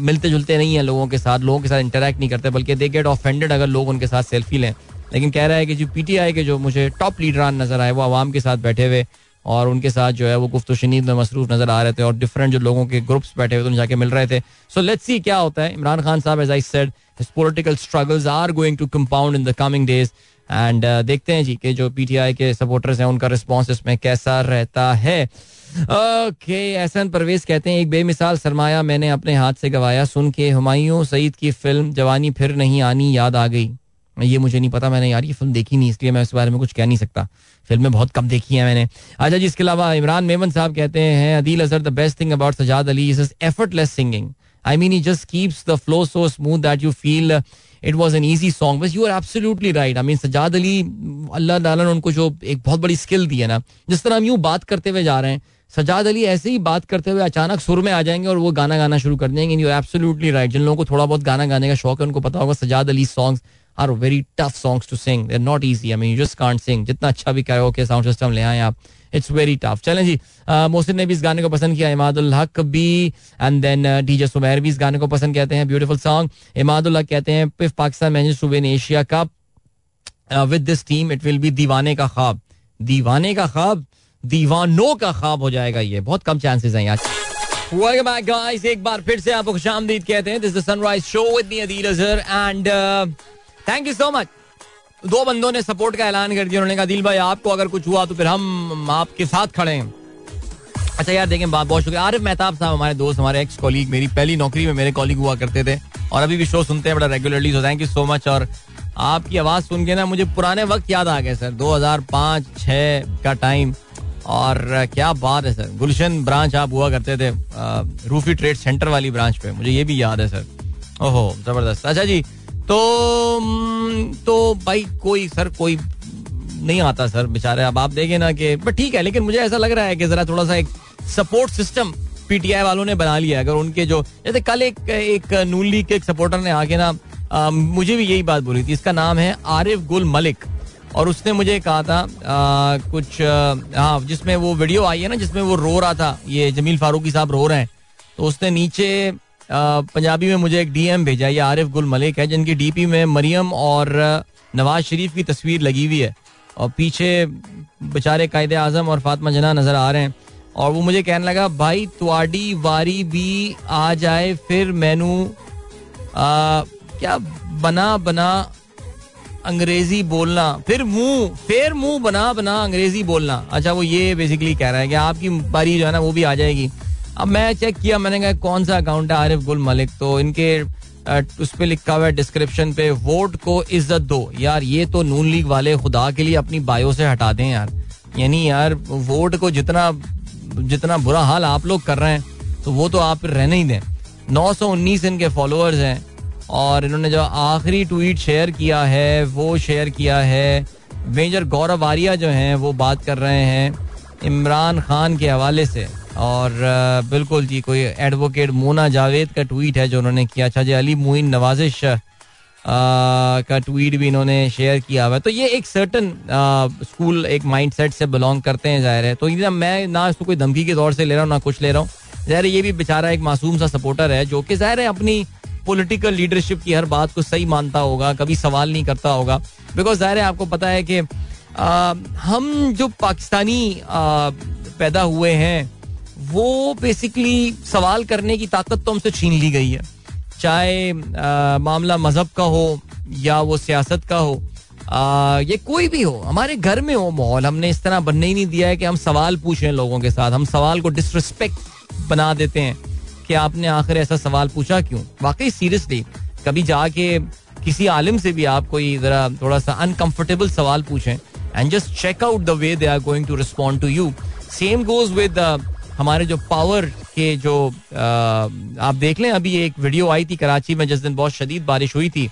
मिलते जुलते नहीं है लोगों के साथ, लोगों के साथ इंटरेक्ट नहीं करते, बल्कि दे गेट ऑफेंडेड अगर लोग उनके साथ सेल्फी लें। लेकिन कह रहा है कि जो पीटीआई के जो मुझे टॉप लीडरान नज़र आए, वो आवाम के साथ बैठे हुए और उनके साथ जो है वो गुफ्त शनीद में मसरूफ नज़र आ रहे थे और डिफरेंट जो लोगों के ग्रुप्स बैठे हुए थे उन जाके मिल रहे थे। सो लेट्स सी क्या होता है। Imran Khan Sahab as I said his political struggles are going to compound in the coming days and देखते हैं जी कि जो पीटीआई के सपोर्टर्स हैं, उनका रिस्पॉन्स इसमें कैसा रहता है। ओके एहसन परवेज कहते हैं, एक बेमिसाल सरमाया मैंने अपने हाथ से गवाया। सुन के हुमायूं सईद की फ़िल्म जवानी फिर नहीं आनी, याद आ गई। ये मुझे नहीं पता, मैंने यार ये फ़िल्म देखी नहीं, इसलिए मैं इस बारे में कुछ कह नहीं सकता। फ़िल्में बहुत कम देखी है मैंने। अच्छा जी, इसके अलावा इमरान मेमन साहब कहते हैं, Adeel Azhar the best thing about Sajjad Ali is effortless singing I mean he just keeps the flow so smooth that you feel it was an easy song बस you are absolutely right I mean Sajjad Ali, Allah ताला ने उनको जो एक बहुत बड़ी skill दी है ना, जिस तरह हम यूँ बात करते हुए जा रहे हैं, सजाद अली ऐसे ही बात करते हुए अचानक सुर में आ जाएँगे और वो गाना गाना शुरू कर देंगे यू एब्सोल्युटली राइट जिन लोगों को थोड़ा बहुत गाना गाने का शौक है, उनको पता होगा Sajjad Ali songs are very tough songs to sing they're not easy I mean you just can't sing जितना अच्छा भी कहो के साउंड सिस्टम ले आए आप इट्स वेरी टफ चलें जी मोहसिन ने भी इस गाने को पसंद किया इमादुल हक भी एंड देन डीजे सुमेर भी इस गाने को पसंद कहते हैं ब्यूटीफुल सॉन्ग इमादुल हक कहते हैं if Pakistan manage to win Asia cup with this team it will be दीवाने का ख्वाब. दीवाने का ख्वाब दीवानों का ख्वाब हो जाएगा ये। बहुत कम चांसेस हैं यार। Welcome back, guys. एक बार फिर से आपको खुश आमदीद कहते हैं। This the sunrise show with me Adeel Azhar and thank you so much दो बंदों ने सपोर्ट का ऐलान कर दिया। उन्होंने कहा, दिल भाई, आपको अगर कुछ हुआ तो फिर हम आपके साथ खड़े हैं। अच्छा यार, देखें बात बहुत शुक्रिया। आरिफ मेहताब साहब, हमारे दोस्त, हमारे एक्स कॉलीग मेरी पहली नौकरी में मेरे कॉलीग हुआ करते थे। और अभी भी शो सुनते हैं बड़ा regularly so thank you so much और आपकी आवाज़ सुन के ना मुझे पुराने वक्त याद आ गए सर 2005 6 का टाइम और क्या बात है सर गुलशन ब्रांच आप हुआ करते थे रूफी ट्रेड सेंटर वाली ब्रांच पे। मुझे ये भी याद है सर ओहो, ज़बरदस्त। अच्छा जी तो तो भाई कोई सर कोई नहीं आता सर बेचारे। अब आप देखें ना कि बट ठीक है लेकिन मुझे ऐसा लग रहा है कि जरा थोड़ा सा एक सपोर्ट सिस्टम पीटीआई वालों ने बना लिया अगर उनके जो जैसे कल एक एक नून लीग के एक सपोर्टर ने आके ना आ, मुझे भी यही बात बोली थी। इसका नाम है आरिफ गुल मलिक। और उसने मुझे कहा था आ, कुछ हाँ जिसमें वो वीडियो आई है ना जिसमें वो रो रहा था। ये जमील फारूकी साहब रो रहे हैं। तो उसने नीचे पंजाबी में मुझे एक डीएम भेजा, ये आरिफ गुल मलिक है, जिनकी डीपी में मरियम और नवाज़ शरीफ की तस्वीर लगी हुई है। और पीछे बेचारे कायदे आज़म और फातमा जना नज़र आ रहे हैं। और वो मुझे कहने लगा, भाई, तुआडी वारी भी आ जाए, फिर मैनू क्या बना बना अंग्रेज़ी बोलना, फिर मुँह फिर मुँह बना बना अंग्रेज़ी बोलना। अच्छा वो ये बेसिकली कह रहा है कि आपकी बारी जो है ना, वो भी आ जाएगी। अब मैं चेक किया, मैंने कहा, कौन सा अकाउंट है आरिफ गुल मलिक? तो इनके उस पर लिखा हुआ है डिस्क्रिप्शन पे वोट को इज़्ज़त दो। यार, ये तो नून लीग वाले खुदा के लिए अपनी बायो से हटा दें यार। यानी यार वोट को जितना जितना बुरा हाल आप लोग कर रहे हैं तो वो तो आप रहने ही दें। 919 इनके फॉलोअर्स हैं, और इन्होंने जो आखिरी ट्वीट शेयर किया है, वो शेयर किया है। मेजर गौरव आर्या जो हैं, वो बात कर रहे हैं इमरान खान के हवाले से। और बिल्कुल जी, कोई एडवोकेट मोना जावेद का ट्वीट है जो उन्होंने किया। अच्छा जी, अली मुइन नवाजिश का ट्वीट भी इन्होंने शेयर किया हुआ है। तो ये एक सर्टन स्कूल एक माइंडसेट से बिलोंग करते हैं ज़ाहिर है। तो ये मैं ना इसको कोई धमकी के तौर से ले रहा हूँ, ना कुछ ले रहा हूँ। ज़ाहिर ये भी बेचारा एक मासूम सा सपोर्टर है जो कि ज़ाहिर है अपनी पॉलिटिकल लीडरशिप की हर बात को सही मानता होगा, कभी सवाल नहीं करता होगा। बिकॉज़ ज़ाहिर है आपको पता है कि हम जो पाकिस्तानी पैदा हुए हैं वो बेसिकली सवाल करने की ताकत तो हमसे छीन ली गई है। चाहे मामला मज़हब का हो या वो सियासत का हो आ, ये कोई भी हो हमारे घर में हो माहौल हमने इस तरह बनने ही नहीं दिया है कि हम सवाल पूछें लोगों के साथ हम सवाल को डिसरिस्पेक्ट बना देते हैं कि आपने आखिर ऐसा सवाल पूछा क्यों? वाकई सीरियसली कभी जाके किसी आलिम से भी आप कोई जरा थोड़ा सा अनकंफर्टेबल सवाल पूछें and just check out the way they are going to respond to you same goes with हमारे जो पावर के जो आप देख लें, अभी एक वीडियो आई थी कराची में, जिस दिन बहुत शदीद बारिश हुई थी।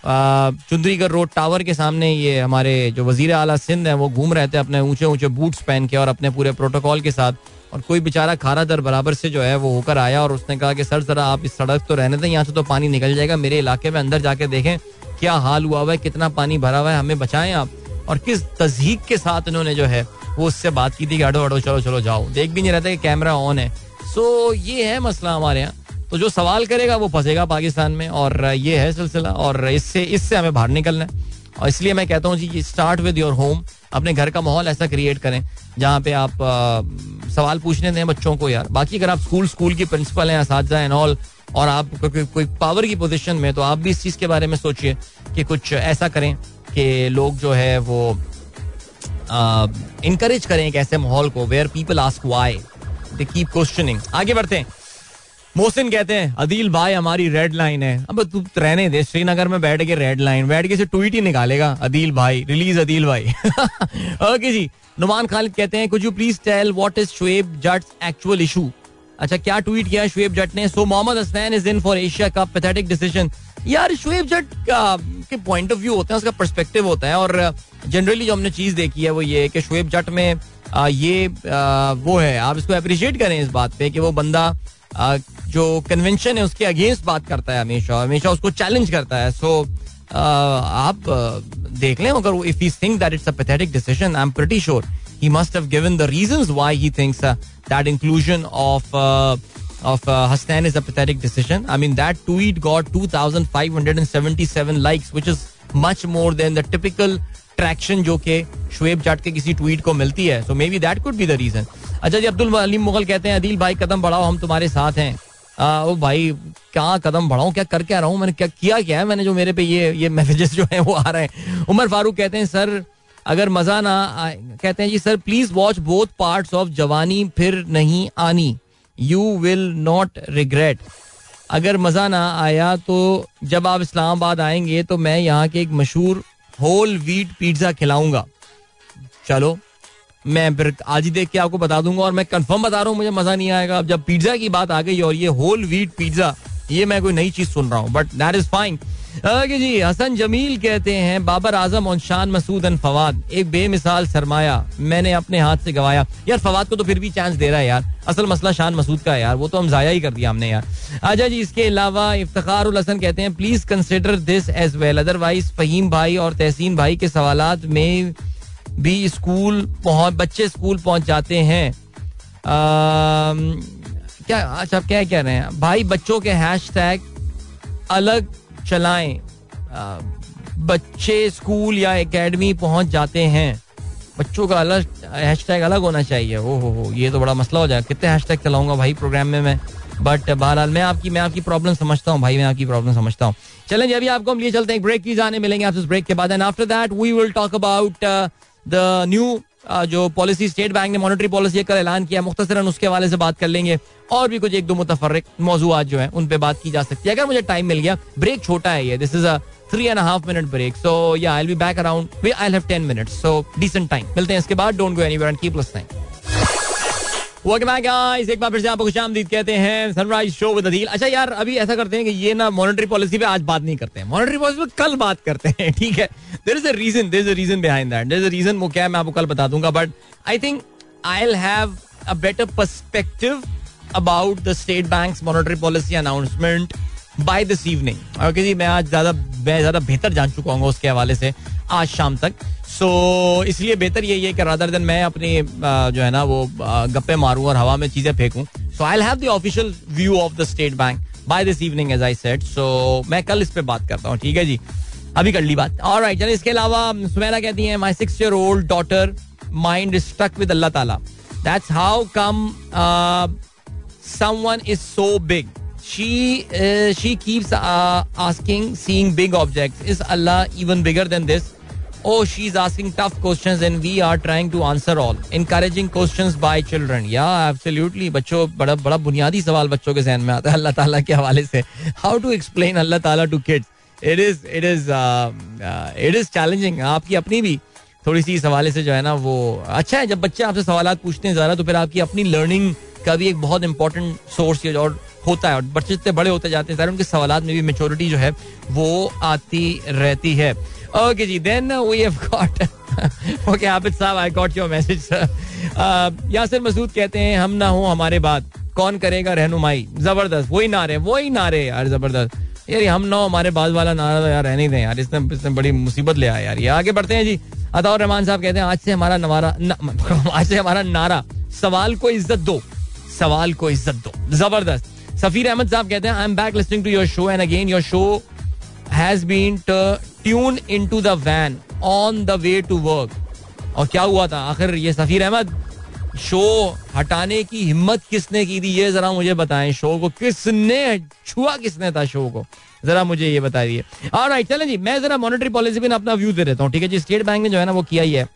चुंदरीगढ़ रोड टावर के सामने ये हमारे जो वज़ीर अला सिंध है, वो घूम रहे थे अपने ऊँचे ऊँचे बूट्स पहन के और अपने पूरे प्रोटोकॉल के साथ। और कोई बेचारा खारा दर बराबर से जो है, वो होकर आया और उसने कहा कि, सर, जरा आप इस सड़क तो रहने दें, यहाँ से तो पानी निकल जाएगा, मेरे इलाके में अंदर जाके देखें, क्या हाल हुआ हुआ है, कितना पानी भरा हुआ है, हमें बचाएँ आप? और किस तजीक के साथ इन्होंने जो है वो उससे बात की थी कि अडो अडो चलो चलो जाओ। देख भी नहीं रहता कि कैमरा ऑन है। सो ये है मसला हमारे यहाँ। तो जो सवाल करेगा वो फंसेगा पाकिस्तान में और ये है सिलसिला और इससे इससे हमें बाहर निकलना है। और इसलिए मैं कहता हूँ जी स्टार्ट विद योर होम अपने घर का माहौल ऐसा क्रिएट करें जहाँ पे आप आ, सवाल पूछने दें बच्चों को यार। बाकी अगर आप स्कूल स्कूल की प्रिंसिपल हैं इस एंड ऑल और आप को, को, कोई पावर की पोजीशन में तो आप भी इस चीज़ के बारे में सोचिए कि कुछ ऐसा करें कि लोग जो है वो इनकरेज करें एक ऐसे माहौल को where people ask why they keep questioning आगे बढ़ते हैं। मोहसिन कहते हैं, अदील भाई, हमारी रेड लाइन है। अब तू रहने दे, श्रीनगर में बैठ के रेड लाइन बैठ के से ट्वीट ही निकालेगा, अदील भाई रिलीज़ अदील भाई. ओके जी, नुमान खालिद कहते हैं कुछ you please tell what is Shoaib Jutt's actual issue अच्छा क्या ट्वीट किया शुएब जट ने? So Mohammad Hasnain is in for Asia का पैथेटिक डिसीज़न यार शुएब जट का पॉइंट ऑफ़ व्यू होता है उसका पर्सपेक्टिव होता है और जनरली जो हमने चीज़ देखी है वो ये कि शुएब जट में आ, ये आ, वो है। आप इसको अप्रिशिएट करें इस बात पे कि वो बंदा आ, जो कन्वेंशन है उसके अगेंस्ट बात करता है हमेशा हमेशा उसको चैलेंज करता है। सो आप देख लें अगर if he think that it's a pathetic decision I am pretty sure he must have given the reasons why he thinks uh, that inclusion of uh, of uh, Hassan is a pathetic decision. I mean, that tweet got 2,577 likes, which is much more than the typical traction जो कि शुएब जाट के किसी tweet को मिलती है so maybe that could be the reason अच्छा जी अब्दुल अलीम मुगल कहते हैं अदील भाई कदम बढ़ाओ हम तुम्हारे साथ हैं आ, ओ भाई क्या कदम बढ़ाऊं क्या कर क्या रहा हूँ मैंने क्या किया क्या है मैंने जो मेरे पे ये ये मैसेजेस जो है वो आ रहे हैं उमर फारूक कहते हैं सर अगर मज़ा ना आए, कहते हैं, जी sir please watch both parts of Jawani, Phir Nahi आनी। यू विल नॉट रिग्रेट अगर मज़ा ना आया तो जब आप इस्लामाबाद आएँगे तो मैं यहाँ के एक मशहूर होल वीट पिज्जा खिलाऊँगा। चलो, मैं फिर आज ही देख के आपको बता दूँगा और मैं कंफर्म बता रहा हूँ, मुझे मज़ा नहीं आएगा। अब जब पिज्जा की बात आ गई और ये होल वीट पिज्जा ये मैं कोई नई चीज़ सुन रहा हूँ बट दैट इज़ फाइन जी, हसन जमील कहते हैं, बाबर आज़म और शान मसूद एंड फवाद, एक बेमिसाल सरमाया मैंने अपने हाथ से गवाया। यार, फवाद को तो फिर भी चांस दे रहा है यार। असल मसला शान मसूद का है यार, वो तो हम जाया ही कर दिया हमने यार। अच्छा जी, इसके अलावा इफ्तार हसन कहते हैं please consider this as well otherwise Fahim भाई और तहसीन भाई के सवाल में भी स्कूल पहुँच बच्चे स्कूल पहुँच जाते हैं क्या अच्छा क्या कह रहे हैं? भाई, बच्चों के हैश टैग अलग चलाएँ। बच्चे स्कूल या एकेडमी पहुँच जाते हैं। बच्चों का अलग हैश टैग अलग होना चाहिए। ओ हो हो, ये तो बड़ा मसला हो जाएगा। कितने हैश टैग चलाऊँगा भाई प्रोग्राम में मैं? बट बहरहाल, मैं आपकी मैं आपकी प्रॉब्लम समझता हूँ भाई, मैं आपकी प्रॉब्लम समझता हूँ। चलें अभी आपको हम लिए चलते हैं। ब्रेक की जाने मिलेंगे आपसे ब्रेक के बाद। And after that we will talk about the new जो पॉलिसी स्टेट बैंक ने मॉनिटरी पॉलिसी का ऐलान किया मुख्तसरन उसके हवाले से बात कर लेंगे। और भी कुछ एक दो मुतफरक मौजूद जो है, उन पर बात की जा सकती है। अगर मुझे टाइम मिल गया ब्रेक छोटा है ये। This is a three and half minute break so yeah I be back around I have ten minutes so decent time मिलते हैं इसके बाद। Don't go anywhere and keep listening welcome back guys एक बार फिर से आपको खुशामदीद कहते हैं सनराइज शो विद अदील अच्छा यार, अभी ऐसा करते हैं कि ये ना मॉनेटरी पॉलिसी पे आज बात नहीं करते हैं। मॉनेटरी पॉलिसी पे कल बात करते हैं, ठीक है? There is a reason there is a reason behind that there is a reason वो क्या है, मैं आपको कल बता दूँगा but I think I will have a better perspective about the state bank monetary policy announcement by this evening okay जी, मैं आज ज़्यादा, मैं ज़्यादा बेहतर जान चुका हूँ उसके हवाले से आज शाम तक। सो इसलिए बेहतर यही है कि रादर दिन मैं अपनी जो है ना वो गप्पे मारूं और हवा में चीज़ें फेंकूं। So I have the official view of the state bank by this evening as I said so मैं कल इस पे बात करता हूँ ठीक है जी? अभी कर ली बात। और राइट चलिए इसके अलावा सुमेरा कहती है my six year old daughter mind struck with Allah Taala. That's how come someone is so big. She uh, she keeps uh, asking seeing big objects. Is allah even bigger than this? Oh she's asking tough questions and we are trying to answer all. Encouraging questions by children. Yeah, absolutely. बच्चों बड़ा बड़ा बुनियादी सवाल बच्चों के जहन में आता है अल्लाह ताला के हवाले से how to explain Allah Taala to kids it is it is it is challenging आपकी अपनी भी थोड़ी सी इस हवाले से जो है ना वो अच्छा है। जब बच्चे आपसे सवाल पूछते हैं ज़्यादा तो फिर आपकी अपनी लर्निंग का भी एक बहुत इंपॉर्टेंट सोर्स और होता है। और बच्चे जितने बड़े होते जाते हैं उनके सवाल में भी मेचोरिटी जो है वो आती रहती है। Okay ji then we have got okay Abid साहब I got your message Yasir Masood कहते हैं, हम ना हो, हमारे बात कौन करेगा रहनुमाई? ज़बरदस्त। वही नारे वही नारे, यार, ज़बरदस्त। यार हम ना हमारे बाद वाला नारा तो यार रहने दें, यार। इसने इसने बड़ी मुसीबत ले आया, यार। ये आगे बढ़ते हैं, जी। अताउर रहमान साहब कहते हैं, आज से हमारा नवारा आज से हमारा नारा, सवाल को इज़्ज़त दो। सवाल को इज़्ज़त दो। ज़बरदस्त। सफीर अहमद साहब कहते हैं I am back listening to your show and again your show has been tune in to the van on the way to work और क्या हुआ था? आखिर ये सफीर अहमद, शो हटाने की हिम्मत किसने की थी? ये जरा मुझे बताएँ शो को। किसने छुआ? किसने था शो को? जरा मुझे ये बताइए और राइट चलें जी, मैं जरा मॉनेटरी पॉलिसी में अपना व्यू दे देता हूँ, ठीक है जी? स्टेट बैंक ने जो है ना वो किया ही है।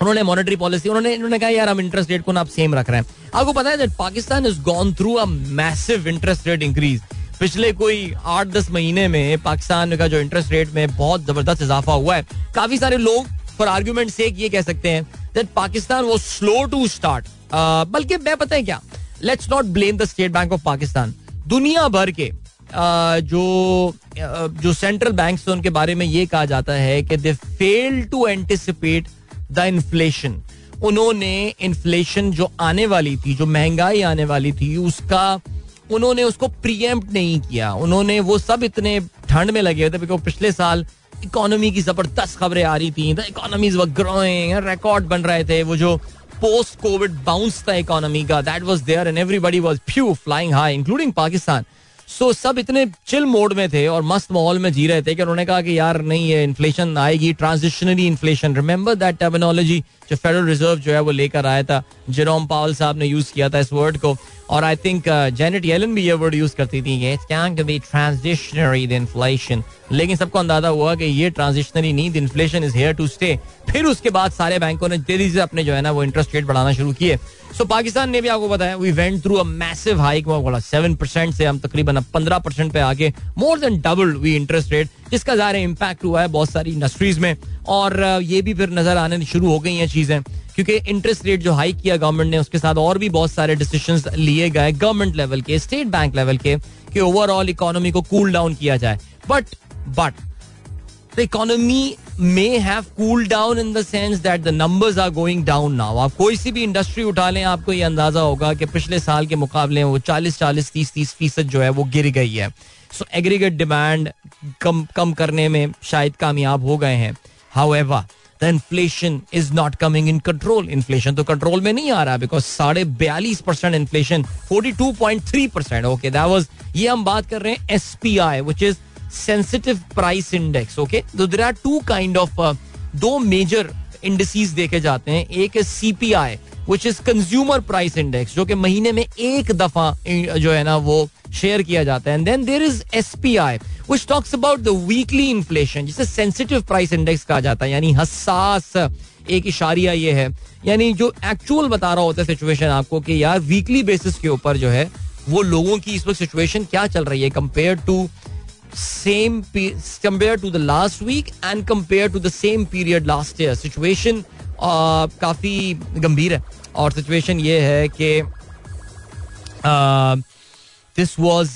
उन्होंने मॉनेटरी पॉलिसी उन्होंने उन्होंने कहा, यार, हम इंटरेस्ट रेट को ना आप सेम रख रहे हैं। आपको पता है Pakistan is gone through a massive interest rate increase पिछले कोई आठ दस महीने में पाकिस्तान का जो इंटरेस्ट रेट में बहुत ज़बरदस्त इजाफा हुआ है। काफ़ी सारे लोग फॉर आर्ग्यूमेंट से ये कह सकते हैं दैट पाकिस्तान वो स्लो टू स्टार्ट बल्कि मैं पता है क्या? Let's not blame the state bank of Pakistan दुनिया भर के uh, जो uh, जो सेंट्रल बैंक उनके बारे में ये कहा जाता है कि they fail to anticipate the inflation उन्होंने इन्फ्लेशन जो आने वाली थी जो महँगाई आने वाली थी उसका उन्होंने उसको प्रियम्प्ट नहीं किया। उन्होंने वो सब इतने ठंड में लगे थे बिकॉज़ पिछले साल इकोनॉमी की ज़बरदस्त खबरें आ रही थी। इकोनॉमीज वर ग्रोइंग रिकॉर्ड बन रहे थे। वो जो पोस्ट कोविड बाउंस था इकोनॉमी का that was there and everybody was few flying high including Pakistan so सब इतने चिल मोड में थे और मस्त माहौल में जी रहे थे कि उन्होंने कहा कि यार नहीं, ये इन्फ्लेशन आएगी transitionary inflation remember that terminology जो फेडरल रिज़र्व जो है वो लेकर आया था जेरोम पावल साहब ने यूज़ किया था इस वर्ड को। और आई थिंक जेनेट येलन भी ये वर्ड यूज़ करती थी ट्रांजिशनरी इन्फ्लेशन लेकिन सबको अंदाज़ा हुआ कि ये transitionary need inflation is here to stay फिर उसके बाद सारे बैंकों ने तेज़ी से अपने जो है ना, वो इंटरेस्ट रेट बढ़ाना शुरू किए। सो पाकिस्तान ने भी आपको बताया we went through a massive hike बोला सेवन परसेंट से हम तकरीबन पंद्रह परसेंट पे आके more than double we interest rate जिसका ज़ाहिर इम्पैक्ट हुआ है बहुत सारी इंडस्ट्रीज़ में और ये भी फिर नज़र आने शुरू हो गई हैं चीज़ें क्योंकि इंटरेस्ट रेट जो हाइक किया गवर्नमेंट ने उसके साथ और भी बहुत सारे डिसीज़न लिए गए गवर्नमेंट लेवल के स्टेट बैंक लेवल के कि ओवरऑल इकोनॉमी को कूल डाउन किया जाए but but the economy may have cool down in the sense that the numbers are going down now आप कोई सी भी इंडस्ट्री उठा लें, आपको ये अंदाज़ा होगा कि पिछले साल के मुकाबले वो चालीस चालीस, तीस तीस फ़ीसद जो है वो गिर गई है। सो एग्रीगेट डिमांड कम कम करने में शायद कामयाब हो गए हैं। However the inflation is not coming in control inflation तो कंट्रोल में नहीं आ रहा बिकॉज़ साढ़े बयालीस percent inflation forty two point three percent okay that was ये हम बात कर रहे हैं S P I which is sensitive price index okay तो there are two kind of दो मेजर इंडसीज देखे जाते हैं। एक CPI which is consumer price index जो कि महीने में एक दफ़ा जो है ना, वो शेयर किया जाता है। And then there is S P I which talks about the weekly inflation जिसे सेंसिटिव प्राइस इंडेक्स कहा जाता है। यानी हसास, एक इशारिया ये है। यानी जो एक्चुअल बता रहा होता है सिचुएशन आपको कि यार वीकली बेसिस के ऊपर जो है, वो लोगों की इस वक्त सिचुएशन क्या चल रही है compare to same compare to the last week and compare to the same period last year situation काफ़ी गंभीर है। और सिचुएशन ये है कि this was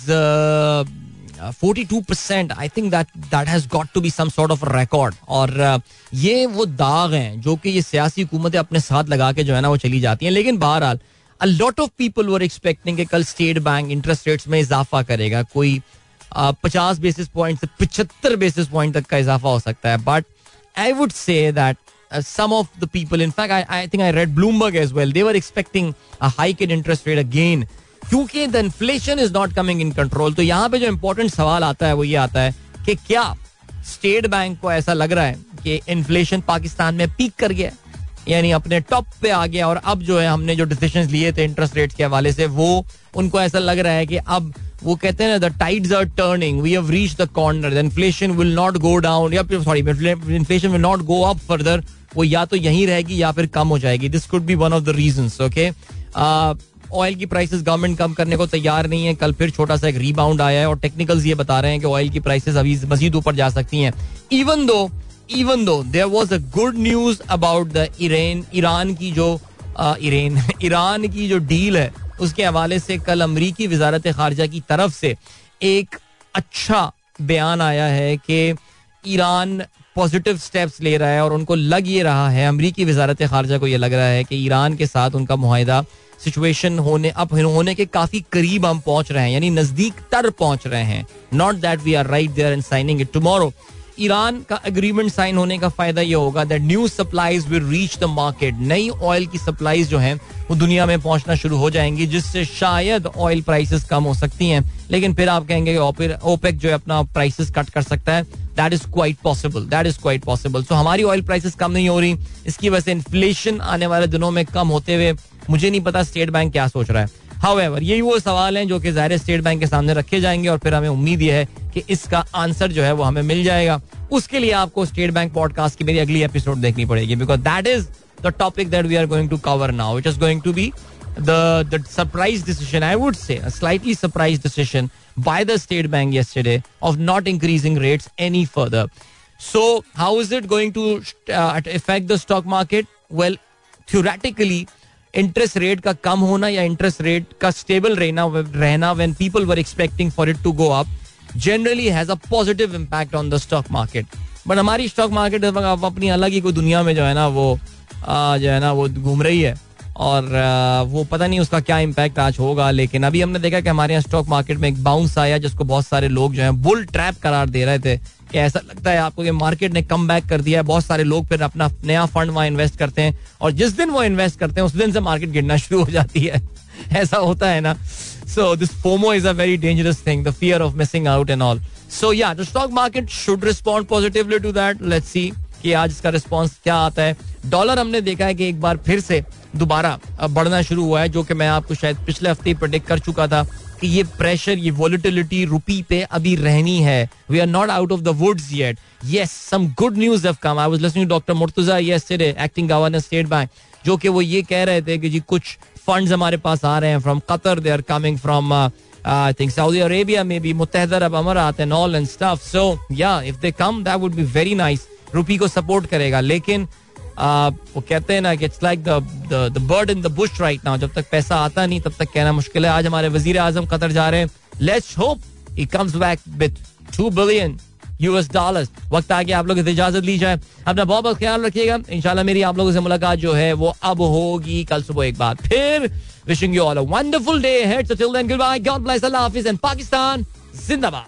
forty two percent I think that that has got to be some sort of record और uh, ये वो दाग हैं जो कि ये सियासी हुकूमतें अपने साथ लगा के जो है ना वो चली जाती हैं। लेकिन बहरहाल a lot of people were expecting कल स्टेट बैंक इंटरेस्ट रेट्स में इजाफा करेगा। कोई पचास बेसिस पॉइंट से पिछहत्तर बेसिस पॉइंट तक का इजाफा हो सकता है but I would say that some of the people, in fact, I, I think I read Bloomberg as well, a hike in interest rate again. क्योंकि the inflation is not coming in control तो यहाँ पे जो important सवाल आता है वो ये आता है कि क्या स्टेट बैंक को ऐसा लग रहा है कि इन्फ्लेशन पाकिस्तान में पीक कर गया यानी अपने टॉप पे आ गया और अब जो है हमने जो डिसीज़न लिए थे इंटरेस्ट रेट के हवाले से वो उनको ऐसा लग रहा है कि अब वो कहते हैं ना the tides are turning we have reach the corner inflation will not go down yeah sorry inflation will not go up further वो या तो यहीं रहेगी या फिर कम हो जाएगी. This could be one of the reason okay oil की प्राइसेस गवर्नमेंट कम करने को तैयार नहीं है. कल फिर छोटा सा एक रीबाउंड आया है और टेक्निकल्स ये बता रहे हैं कि ऑयल की प्राइसेस अभी मजीद ऊपर जा सकती हैं. Even though even though there was a good news about the Iran Iran की जो ईरान ईरान की जो डील है उसके हवाले से कल अमरीकी वजारत खारजा की तरफ़ से एक अच्छा बयान आया है कि ईरान पॉजिटिव स्टेप्स ले रहा है और उनको लग ये रहा है, अमरीकी वजारत खारजा को ये लग रहा है कि ईरान के साथ उनका माहिदा सिचुएशन होने, अब होने के काफ़ी करीब हम पहुँच रहे हैं, यानी नज़दीक तर पहुँच रहे हैं। Not that we are right there and signing it tomorrow Iran का एग्रीमेंट साइन होने का फ़ायदा यह होगा that new supplies will reach the market नई ऑयल की सप्लाईज जो हैं, वो दुनिया में पहुँचना शुरू हो जाएँगी, जिससे शायद ऑयल प्राइसेस कम हो सकती हैं। लेकिन फिर आप कहेंगे ओपेक जो है अपना प्राइसेस कट कर सकता है। That is quite possible that is quite possible so हमारी ऑयल प्राइसेस कम नहीं हो रही। इसकी वजह से इन्फ्लेशन आने वाले दिनों में कम होते हुए मुझे नहीं पता स्टेट बैंक क्या सोच रहा है। हाउएवर यही वो सवाल हैं जो कि ज़ाहिर स्टेट बैंक के सामने रखे जाएँगे और फिर हमें उम्मीद यह है कि इसका आंसर जो है वो हमें मिल जाएगा उसके लिए आपको स्टेट बैंक पॉडकास्ट की मेरी अगली एपिसोड देखनी पड़ेगी because that is the topic that we are going to cover now it is going to be the the surprise decision i would say a slightly surprise decision by the state bank yesterday of not increasing rates any further so how is it going to uh, affect the stock market well theoretically interest rate का कम होना या interest rate का stable रहना रहना when people were expecting for it to go up generally has a positive impact on the stock market but हमारी stock market अपनी अलग ही कोई दुनिया में जो है ना, वो जो है ना, वो घूम रही है। और वो पता नहीं उसका क्या इम्पैक्ट आज होगा, लेकिन अभी हमने देखा कि हमारे यहाँ स्टॉक मार्केट में एक बाउंस आया, जिसको बहुत सारे लोग जो है बुल ट्रैप करार दे रहे थे। कि ऐसा लगता है आपको कि मार्केट ने कम बैक कर दिया है, बहुत सारे लोग फिर अपना नया फंड वहाँ इन्वेस्ट करते हैं। और जिस दिन वो इन्वेस्ट करते हैं, उस दिन से मार्केट गिरना शुरू हो जाती है। ऐसा होता है ना। So this FOMO is a very dangerous thing the fear of missing out and all so yeah the stock market should respond positively to that let's see कि आज इसका रिस्पॉन्स क्या आता है। डॉलर हमने देखा है कि एक बार फिर से दोबारा बढ़ना शुरू हुआ है, जो कि मैं आपको शायद पिछले हफ़्ते ही प्रोडिक्ट कर चुका था कि ये प्रेशर ये वॉलिटिलिटी रुपी पे अभी रहनी है। We are not out of the woods yet yes some good news have come I was listening doctor Murtaza yesterday acting governor state bank जो कि वो ये कह रहे थे कि जी कुछ फंड्स हमारे पास आ रहे हैं from Qatar they are coming from I think Saudi Arabia में भी मुतहदा अरब अमारात and all and stuff so yeah if they come that would be very nice rupee को सपोर्ट करेगा लेकिन वो कहते हैं ना कि it's like the bird in the bush right now जब तक पैसा आता नहीं, तब तक कहना मुश्किल है। आज हमारे वज़ीर आज़म कतर जा रहे हैं। Let's hope he comes back with two billion US dollar वक्त आ गया, आप लोग इजाज़त ली जाए अपना बहुत बहुत ख्याल रखिएगा। इंशाल्लाह मेरी आप लोगों से मुलाकात जो है, वो अब होगी। कल सुबह एक बार फिर wishing you all a wonderful day and Pakistan, जिंदाबाद।